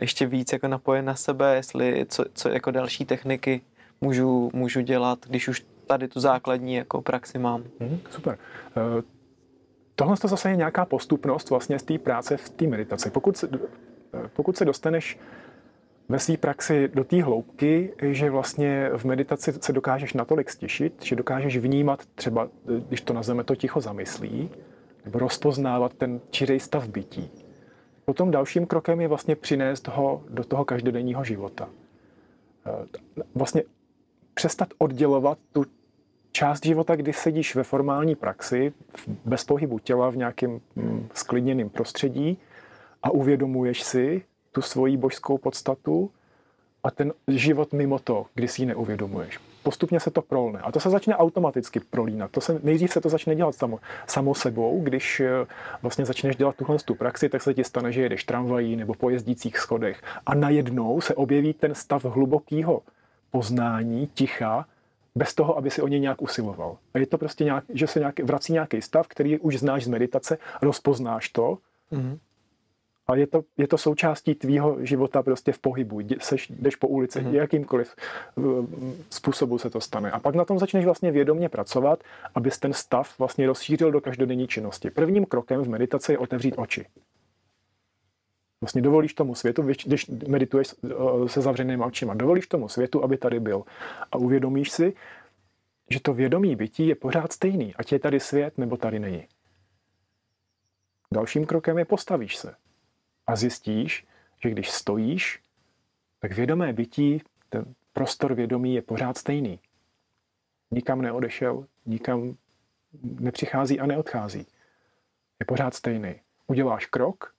S1: ještě víc jako napojen na sebe, jestli co, co jako další techniky můžu, můžu dělat, když už tady tu základní jako praxi mám.
S2: Mm, super. Tohle to zase je nějaká postupnost vlastně z té práce v té meditaci. Pokud se, pokud se dostaneš ve své praxi do té hloubky, že vlastně v meditaci se dokážeš natolik stišit, že dokážeš vnímat třeba, když to nazveme to ticho zamyslí, nebo rozpoznávat ten čirej stav bytí. Potom dalším krokem je vlastně přinést ho do toho každodenního života. Vlastně přestat oddělovat tu část života, kdy sedíš ve formální praxi, bez pohybu těla v nějakém mm, sklidněném prostředí a uvědomuješ si tu svoji božskou podstatu a ten život mimo to, kdy si ji neuvědomuješ. postupně se to prolne. A to se začne automaticky prolínat. To se, nejdřív se to začne dělat samo, samo sebou, když eh, vlastně začneš dělat tuhle tu praxi, tak se ti stane, že jedeš tramvají nebo po jezdících schodech a najednou se objeví ten stav hlubokého poznání, ticha, bez toho, aby si o něj nějak usiloval. A je to prostě nějak, že se nějak, vrací nějaký stav, který už znáš z meditace, rozpoznáš to mm-hmm. a je to, je to součástí tvýho života prostě v pohybu. Seš, jdeš po ulici, mm-hmm. jakýmkoliv způsobu se to stane. A pak na tom začneš vlastně vědomě pracovat, abys ten stav vlastně rozšířil do každodenní činnosti. Prvním krokem v meditaci je otevřít oči. Vlastně dovolíš tomu světu, když medituješ eh, se zavřenými očima, dovolíš tomu světu, aby tady byl. A uvědomíš si, že to vědomí bytí je pořád stejný, ať je tady svět nebo tady není. Dalším krokem je postavíš se a zjistíš, že když stojíš, tak vědomé bytí, ten prostor vědomí je pořád stejný. Nikam neodešel, nikam nepřichází a neodchází. Je pořád stejný. Uděláš krok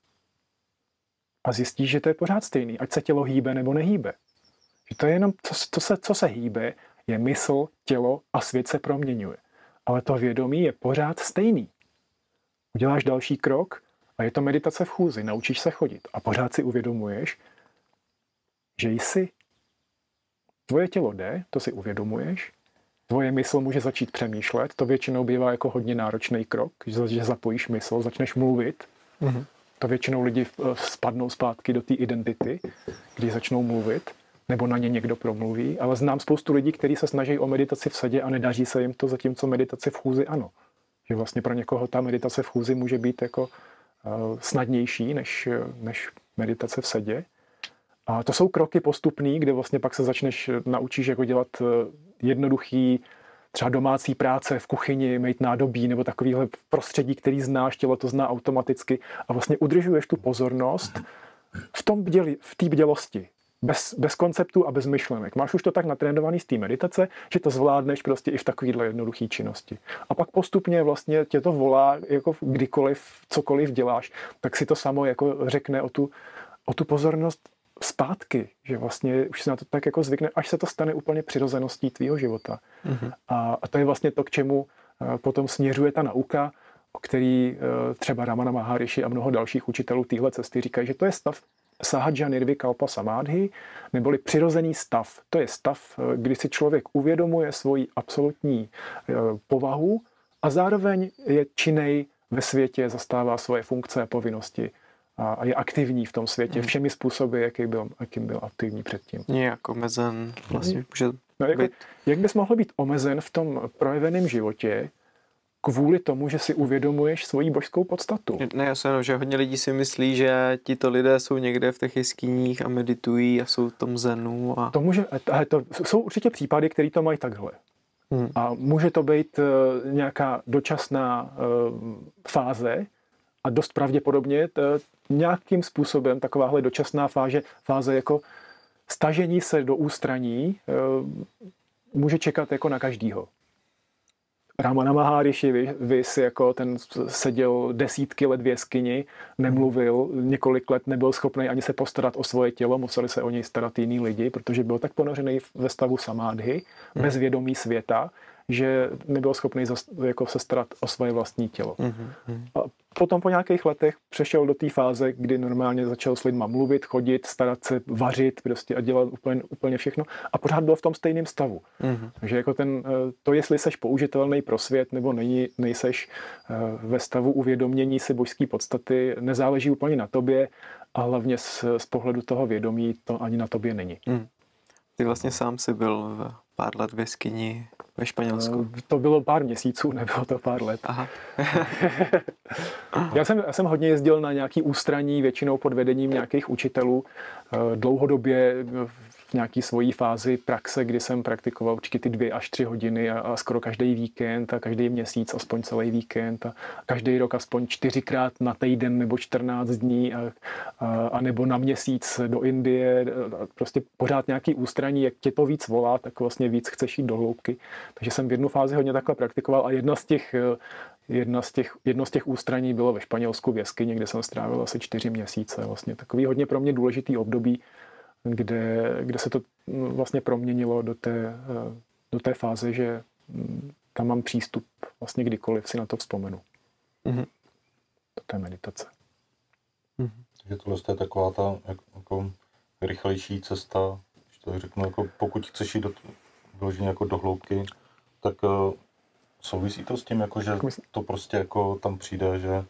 S2: a zjistíš, že to je pořád stejný, ať se tělo hýbe nebo nehýbe. Že to je jenom, co, co, se, co se hýbe, je mysl, tělo a svět se proměňuje. Ale to vědomí je pořád stejný. Uděláš další krok a je to meditace v chůzi, naučíš se chodit a pořád si uvědomuješ, že jsi. Tvoje tělo jde, to si uvědomuješ, tvoje mysl může začít přemýšlet, to většinou bývá jako hodně náročný krok, že zapojíš mysl, začneš mluvit, mm-hmm to většinou lidi eh, spadnou zpátky do té identity, když začnou mluvit, nebo na ně někdo promluví, ale znám spoustu lidí, kteří se snaží o meditaci v sedě a nedaří se jim to, zatímco meditace v chůzi ano. Že vlastně pro někoho ta meditace v chůzi může být jako uh, snadnější než, než meditace v sedě. A to jsou kroky postupný, kde vlastně pak se začneš naučíš jako dělat eh, jednoduchý třeba domácí práce v kuchyni, mít nádobí nebo takovýhle prostředí, který znáš, tělo to zná automaticky a vlastně udržuješ tu pozornost v tom bděli, v bdělosti, bez, bez konceptů a bez myšlenek. Máš už to tak natrénovaný z té meditace, že to zvládneš prostě i v takovéhle jednoduché činnosti. A pak postupně vlastně tě to volá, jako kdykoliv, cokoliv děláš, tak si to samo jako řekne o tu, o tu pozornost zpátky, že vlastně už se na to tak jako zvykne, až se to stane úplně přirozeností tvýho života. Mm-hmm. A, a to je vlastně to, k čemu eh, potom směřuje ta nauka, o který eh, třeba Ramana Maharishi a mnoho dalších učitelů téhle cesty říkají, že to je stav Sahaja Nirvikalpa Samadhi, neboli přirozený stav. To je stav, eh, kdy si člověk uvědomuje svoji absolutní povahu a zároveň je činej ve světě, zastává svoje funkce a povinnosti a je aktivní v tom světě hmm. všemi způsoby, jaký byl, jakým byl aktivní předtím.
S1: Nějak omezen vlastně může
S2: no, jako, být... Jak bys mohl být omezen v tom projeveném životě kvůli tomu, že si uvědomuješ svoji božskou podstatu?
S1: Ne, já jsem že hodně lidí si myslí, že tito lidé jsou někde v těch jeskyních a meditují a jsou v tom zenu. A...
S2: To může, ale to jsou určitě případy, které to mají takhle. Hmm. A může to být uh, nějaká dočasná uh, fáze, a dost pravděpodobně t, nějakým způsobem takováhle dočasná fáze, fáze jako stažení se do ústraní e, může čekat jako na každýho. Ramana Maharishi, vy, vy si jako ten seděl desítky let v jeskyni, nemluvil, několik let nebyl schopný ani se postarat o svoje tělo, museli se o něj starat jiní lidi, protože byl tak ponořený ve stavu samádhy, hmm. bez vědomí světa, že nebyl schopný zas, jako se starat o svoje vlastní tělo. Mm-hmm. A potom po nějakých letech přešel do té fáze, kdy normálně začal s lidma mluvit, chodit, starat se, vařit prostě a dělat úplně, úplně všechno a pořád byl v tom stejném stavu. Mm-hmm. Takže jako ten, eh, to, jestli seš použitelný pro svět nebo není, nejseš eh, ve stavu uvědomění si božské podstaty, nezáleží úplně na tobě a hlavně z, z pohledu toho vědomí to ani na tobě není. Mm.
S1: Ty vlastně sám si byl pár let v jeskyni ve Španělsku?
S2: Eh, to bylo pár měsíců, nebylo to pár let. Aha. já, jsem, já jsem hodně jezdil na nějaký ústraní, většinou pod vedením nějakých učitelů. Eh, dlouhodobě nějaký svojí fázi praxe, kdy jsem praktikoval určitě ty dvě až tři hodiny a, a skoro každý víkend a každý měsíc aspoň celý víkend a každý rok aspoň čtyřikrát na týden nebo 14 dní a, a, a nebo na měsíc do Indie. Prostě pořád nějaký ústraní, jak tě to víc volá, tak vlastně víc chceš jít do hloubky. Takže jsem v jednu fázi hodně takhle praktikoval a jedna z těch Jedna z těch, jedno z těch ústraní bylo ve Španělsku v jeskyni, kde jsem strávil asi čtyři měsíce. Vlastně takový hodně pro mě důležitý období, kde, kde se to vlastně proměnilo do té, do té fáze, že mm, tam mám přístup vlastně kdykoliv si na to vzpomenu. Mm-hmm. Do té meditace.
S3: Mm-hmm. Takže tohle je taková ta jako rychlejší cesta, když to řeknu, jako pokud chceš jít do, vyloženě jako do hloubky, tak uh, souvisí to s tím, jako, že to prostě jako tam přijde, že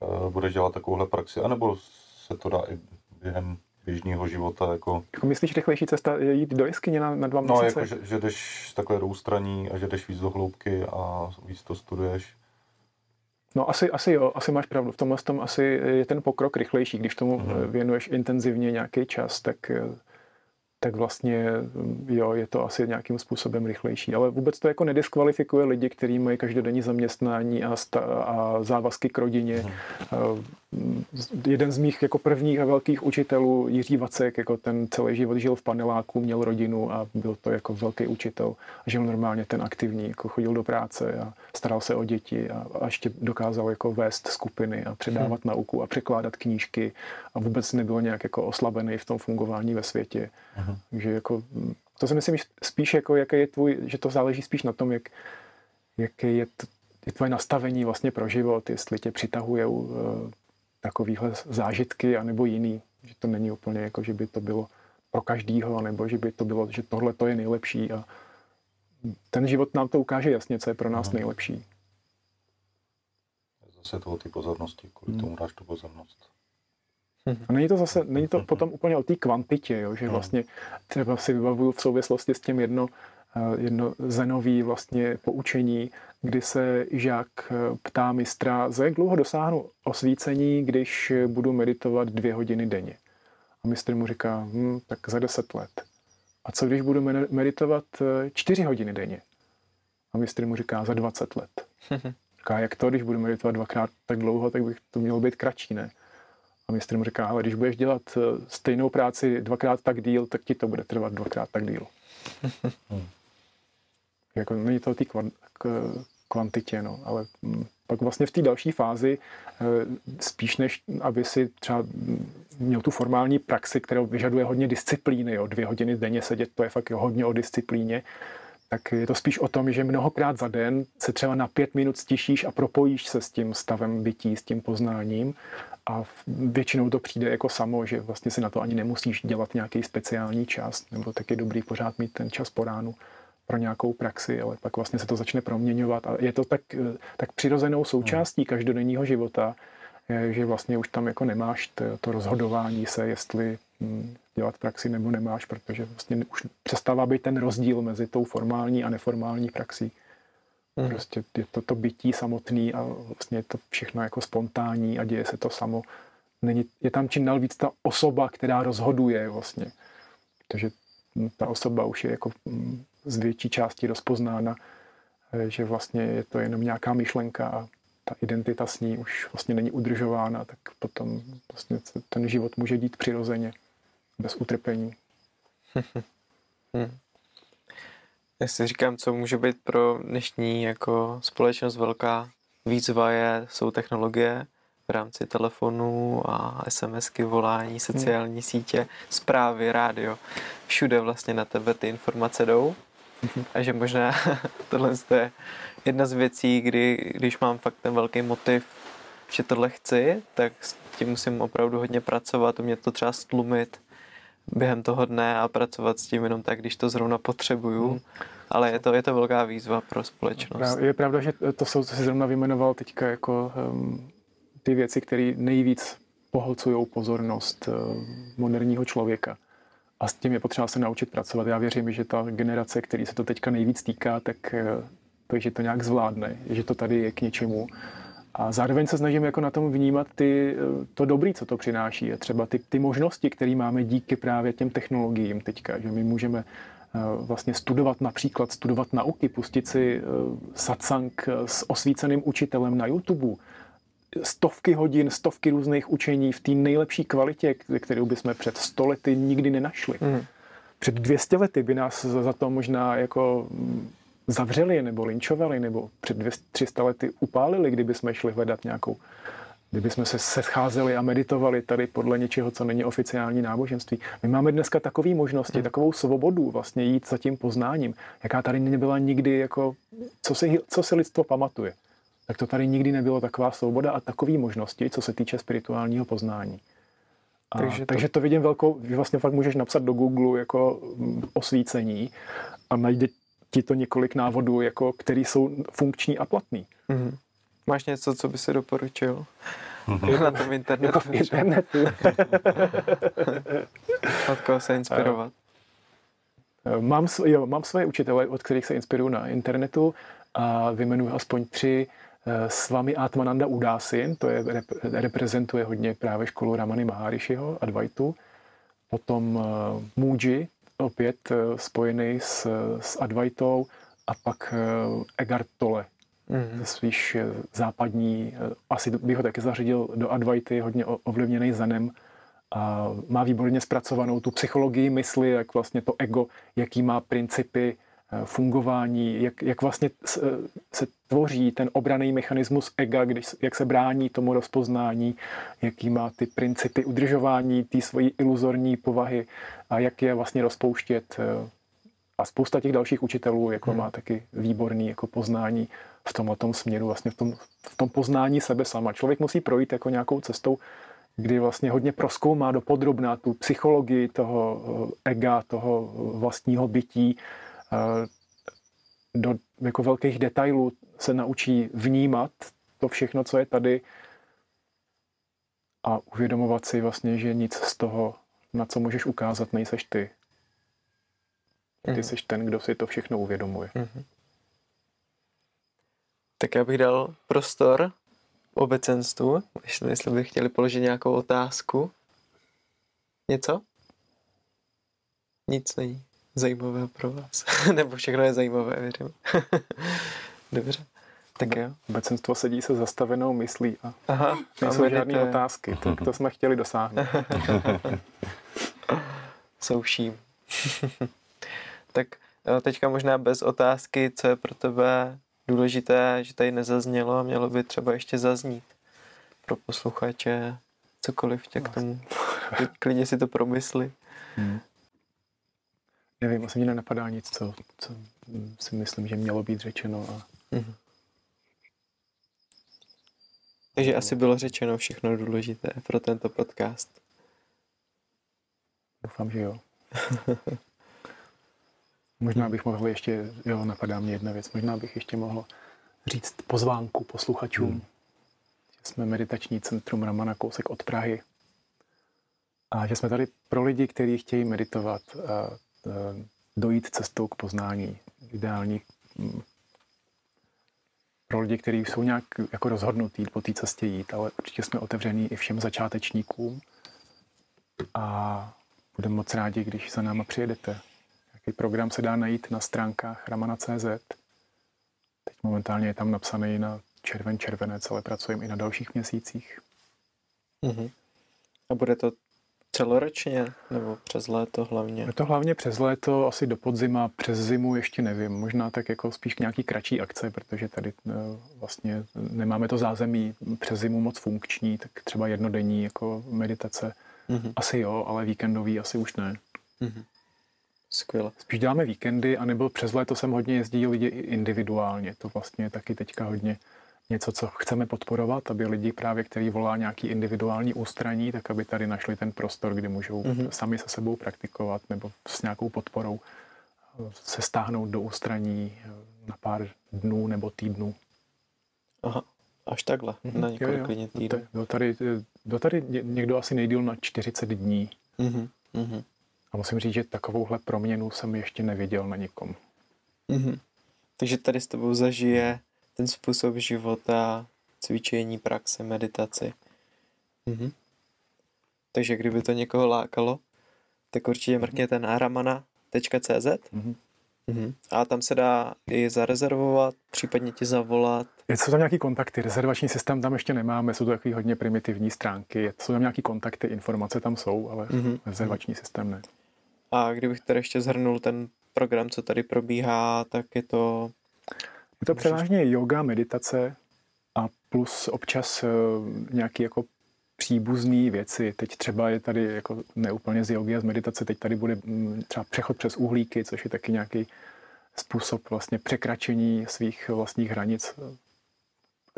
S3: uh, budeš dělat takovouhle praxi, anebo se to dá i během běžného života. Jako...
S2: jako myslíš, rychlejší cesta je jít do jeskyně na, na dva
S3: no, měsíce? No, jako, že, že jdeš takhle do ústraní a že jdeš víc do hloubky a víc to studuješ.
S2: No asi, asi jo, asi máš pravdu. V tomhle tom asi je ten pokrok rychlejší. Když tomu mm. věnuješ intenzivně nějaký čas, tak eh, tak vlastně jo, je to asi nějakým způsobem rychlejší. Ale vůbec to jako nediskvalifikuje lidi, kteří mají každodenní zaměstnání a, sta- a závazky k rodině. Hmm. Jeden z mých jako prvních a velkých učitelů, Jiří Vacek, jako ten celý život žil v paneláku, měl rodinu a byl to jako velký učitel. Žil normálně ten aktivní, jako chodil do práce a staral se o děti a, a ještě dokázal jako vést skupiny a předávat hmm. nauku a překládat knížky a vůbec nebyl nějak jako oslabený v tom fungování ve světě. Hmm. Takže jako, to si myslím spíš, jako, jaký je tvůj, že to záleží spíš na tom, jak, jaké je, t, je tvoje nastavení vlastně pro život, jestli tě přitahuje uh, takovýhle zážitky, anebo jiný. Že to není úplně jako, že by to bylo pro každýho, nebo že by to bylo, že tohle to je nejlepší a ten život nám to ukáže jasně, co je pro nás Aha. nejlepší.
S3: Zase to o ty pozornosti, kvůli hmm. tomu dáš tu pozornost.
S2: A není to zase, není to potom úplně o té kvantitě, jo, že vlastně třeba si vybavuju v souvislosti s tím jedno, eh, jedno zenový vlastně poučení, kdy se žák eh, ptá mistra, za jak dlouho dosáhnu osvícení, když budu meditovat dvě hodiny denně. A mistr mu říká, hm, tak za deset let. A co když budu meditovat eh, čtyři hodiny denně? A mistr mu říká, za 20 let. Říká, jak to, když budu meditovat dvakrát tak dlouho, tak bych to mělo být kratší, ne? A mistr mu říká, ale když budeš dělat eh, stejnou práci dvakrát tak díl, tak ti to bude trvat dvakrát tak díl. hmm. Jako není to o té kvantitě, no, ale hm, pak vlastně v té další fázi eh, spíš než, aby si třeba hm, měl tu formální praxi, kterou vyžaduje hodně disciplíny, jo, dvě hodiny denně sedět, to je fakt hodně o disciplíně, tak je to spíš o tom, že mnohokrát za den se třeba na pět minut stišíš a propojíš se s tím stavem bytí, s tím poznáním a většinou to přijde jako samo, že vlastně si na to ani nemusíš dělat nějaký speciální čas, nebo tak je dobrý pořád mít ten čas po ránu pro nějakou praxi, ale pak vlastně se to začne proměňovat a je to tak, tak přirozenou součástí hmm. každodenního života, že vlastně už tam jako nemáš to, to rozhodování se, jestli dělat praxi nebo nemáš, protože vlastně už přestává být ten rozdíl mezi tou formální a neformální praxí. Mm. Prostě je to to bytí samotný a vlastně je to všechno jako spontánní a děje se to samo. Není, je tam čím dál víc ta osoba, která rozhoduje vlastně. Takže ta osoba už je jako mm, z větší části rozpoznána, eh, že vlastně je to jenom nějaká myšlenka a ta identita s ní už vlastně není udržována, tak potom vlastně ten život může dít přirozeně, bez utrpení.
S1: hmm. Já si říkám, co může být pro dnešní jako společnost velká výzva je, jsou technologie v rámci telefonu a SMSky, volání, sociální hmm. sítě, zprávy, rádio. Všude vlastně na tebe ty informace jdou. A že možná tohle je jedna z věcí, kdy, když mám fakt ten velký motiv, že tohle chci, tak s tím musím opravdu hodně pracovat, umět to třeba stlumit, během toho dne a pracovat s tím jenom tak, když to zrovna potřebuju. Hmm. Ale je to, je to velká výzva pro společnost.
S2: Je pravda, že to jsou, co jsi zrovna vyjmenoval teďka jako um, ty věci, které nejvíc pohlcují pozornost uh, moderního člověka. A s tím je potřeba se naučit pracovat. Já věřím, že ta generace, který se to teďka nejvíc týká, tak uh, takže to nějak zvládne, že to tady je k něčemu a zároveň se snažím jako na tom vnímat ty, to dobrý, co to přináší. A třeba ty, ty možnosti, které máme díky právě těm technologiím teďka, že my můžeme eh, vlastně studovat například, studovat nauky, pustit si eh, satsang s osvíceným učitelem na YouTube, stovky hodin, stovky různých učení v té nejlepší kvalitě, kterou bychom před stolety nikdy nenašli. Mm. Před 200 lety by nás za to možná jako zavřeli nebo linčovali nebo před 200, 300 lety upálili, kdyby jsme šli hledat nějakou kdybychom se scházeli a meditovali tady podle něčeho, co není oficiální náboženství. My máme dneska takové možnosti, hmm. takovou svobodu vlastně jít za tím poznáním, jaká tady nebyla nikdy, jako, co, si, co si lidstvo pamatuje. Tak to tady nikdy nebylo taková svoboda a takové možnosti, co se týče spirituálního poznání. A, takže, to... takže to vidím velkou, že vlastně fakt můžeš napsat do Google jako osvícení a najde ti to několik návodů, jako, který jsou funkční a platný. Mm-hmm.
S1: Máš něco, co by si doporučil? Mm-hmm. Na tom internetu.
S2: Jako v internetu.
S1: od koho se inspirovat?
S2: Eh, mám, jo, mám svoje učitele, od kterých se inspiruju na internetu a vyjmenuji aspoň tři. Eh, s vámi Atmananda Udasin, to je, reprezentuje hodně právě školu Ramany Maharishiho, Advaitu. Potom uh, Muji, opět uh, spojený s, s Advaitou. A pak uh, Eckhart Tolle, mm-hmm. spíš západní, asi bych ho taky zařadil do Advaity, hodně ovlivněný Zenem. A má výborně zpracovanou tu psychologii mysli, jak vlastně to ego, jaký má principy, Eh, fungování, jak, jak vlastně eh, se tvoří ten obraný mechanismus ega, když, jak se brání tomu rozpoznání, jaký má ty principy udržování té svojí iluzorní povahy a jak je vlastně rozpouštět. Eh, a spousta těch dalších učitelů jako hmm. má taky výborný jako poznání v tomhle tom směru, vlastně v tom, v tom poznání sebe sama. Člověk musí projít jako nějakou cestou, kdy vlastně hodně proskoumá do podrobná tu psychologii toho ega, toho vlastního bytí, do jako velkých detailů se naučí vnímat to všechno, co je tady a uvědomovat si vlastně, že nic z toho, na co můžeš ukázat, nejseš ty. Ty mm. jsi ten, kdo si to všechno uvědomuje. Mm-hmm.
S1: Tak já bych dal prostor obecenstvu, jestli, jestli bych chtěli položit nějakou otázku. Něco? Nic není zajímavého pro vás. Nebo všechno je zajímavé, věřím. Dobře. Tak jo.
S2: Obecenstvo sedí se zastavenou myslí a Aha, nejsou a žádné otázky. Tak to jsme chtěli dosáhnout.
S1: Souším. tak eh, teďka možná bez otázky, co je pro tebe důležité, že tady nezaznělo a mělo by třeba ještě zaznít pro posluchače cokoliv tě k tomu. Klidně si to promysli. Hmm.
S2: Nevím, asi mě nenapadá nic, co, co si myslím, že mělo být řečeno. A... Mm-hmm.
S1: Takže asi bylo řečeno všechno důležité pro tento podcast.
S2: Doufám, že jo. možná bych mohl ještě, jo, napadá mě jedna věc, možná bych ještě mohl říct pozvánku posluchačům. Hmm. Jsme meditační centrum Ramana kousek od Prahy. A že jsme tady pro lidi, kteří chtějí meditovat. A dojít cestou k poznání. Ideální mm, pro lidi, kteří jsou nějak jako rozhodnutí po té cestě jít, ale určitě jsme otevření i všem začátečníkům a budeme moc rádi, když za náma přijedete. Jaký program se dá najít na stránkách ramana.cz. Teď momentálně je tam napsaný na červen, červenec, ale pracujeme i na dalších měsících.
S1: Mm-hmm. A bude to Celoročně nebo přes léto hlavně?
S2: Je to hlavně přes léto, asi do podzima, přes zimu ještě nevím. Možná tak jako spíš nějaký kratší akce, protože tady eh, vlastně nemáme to zázemí přes zimu moc funkční, tak třeba jednodenní jako meditace mm-hmm. asi jo, ale víkendový asi už ne. Mm-hmm.
S1: Skvěle.
S2: Spíš děláme víkendy, anebo přes léto jsem hodně jezdí lidi individuálně. To vlastně taky teďka hodně něco, co chceme podporovat, aby lidi právě, který volá nějaký individuální ústraní, tak aby tady našli ten prostor, kde můžou mm-hmm. sami se sebou praktikovat nebo s nějakou podporou eh, se stáhnout do ústraní eh, na pár dnů nebo týdnů.
S1: Aha, až takhle, mm-hmm. na několik jo, jo. týdnů.
S2: Do tady, do tady někdo asi nejdíl na 40 dní. Mm-hmm. A musím říct, že takovouhle proměnu jsem ještě neviděl na nikom.
S1: Mm-hmm. Takže tady s tebou zažije ten způsob života, cvičení, praxe, meditaci. Mhm. Takže kdyby to někoho lákalo, tak určitě mrkněte na ramana.cz mhm. Mhm. A tam se dá i zarezervovat, případně ti zavolat.
S2: Jsou tam nějaký kontakty, rezervační systém tam ještě nemáme, jsou to takové hodně primitivní stránky, jsou tam nějaký kontakty, informace tam jsou, ale mm-hmm. rezervační systém ne.
S1: A kdybych tady ještě zhrnul ten program, co tady probíhá, tak je to
S2: je to převážně yoga, meditace a plus občas eh, nějaký jako příbuzné věci. Teď třeba je tady jako neúplně z jogy a z meditace, teď tady bude mm, třeba přechod přes uhlíky, což je taky nějaký způsob vlastně překračení svých vlastních hranic.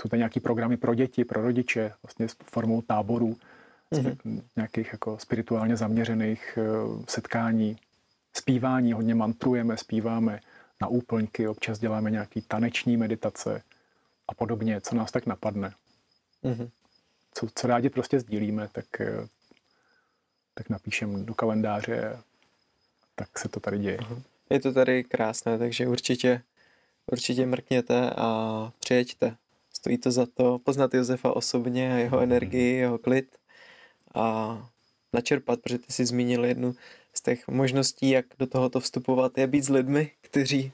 S2: Jsou to nějaký programy pro děti, pro rodiče, vlastně s formou táborů, mm-hmm. nějakých jako spirituálně zaměřených eh, setkání, zpívání, hodně mantrujeme, zpíváme na úplňky, občas děláme nějaký taneční meditace a podobně, co nás tak napadne. Mm-hmm co, co rádi prostě sdílíme, tak, eh, tak napíšem do kalendáře, tak se to tady děje.
S1: Je to tady krásné, takže určitě, určitě mrkněte a přijeďte. Stojí to za to poznat Josefa osobně a jeho mhm. energii, jeho klid a načerpat, protože ty jsi zmínil jednu z těch možností, jak do tohoto vstupovat, je být s lidmi, kteří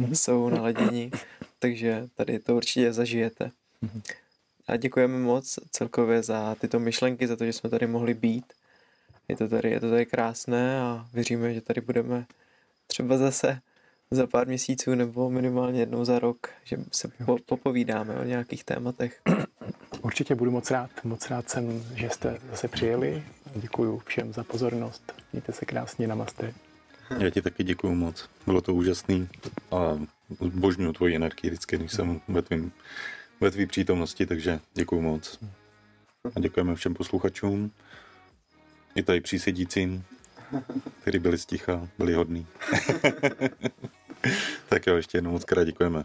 S1: mm-hmm. jsou naladění, takže tady to určitě zažijete. Mm-hmm. A děkujeme moc celkově za tyto myšlenky, za to, že jsme tady mohli být. Je to tady, je to tady krásné a věříme, že tady budeme třeba zase za pár měsíců nebo minimálně jednou za rok, že se po, popovídáme o nějakých tématech.
S2: Určitě budu moc rád. Moc rád jsem, že jste zase přijeli. Děkuji všem za pozornost. Mějte se krásně, namaste.
S3: Já ti taky děkuji moc. Bylo to úžasný a božňuju tvoji energii vždycky, když jsem ve tvým ve tvý přítomnosti, takže děkuji moc. A děkujeme všem posluchačům, i tady přísedícím, kteří byli sticha, byli hodní. tak jo, ještě jednou moc krát děkujeme.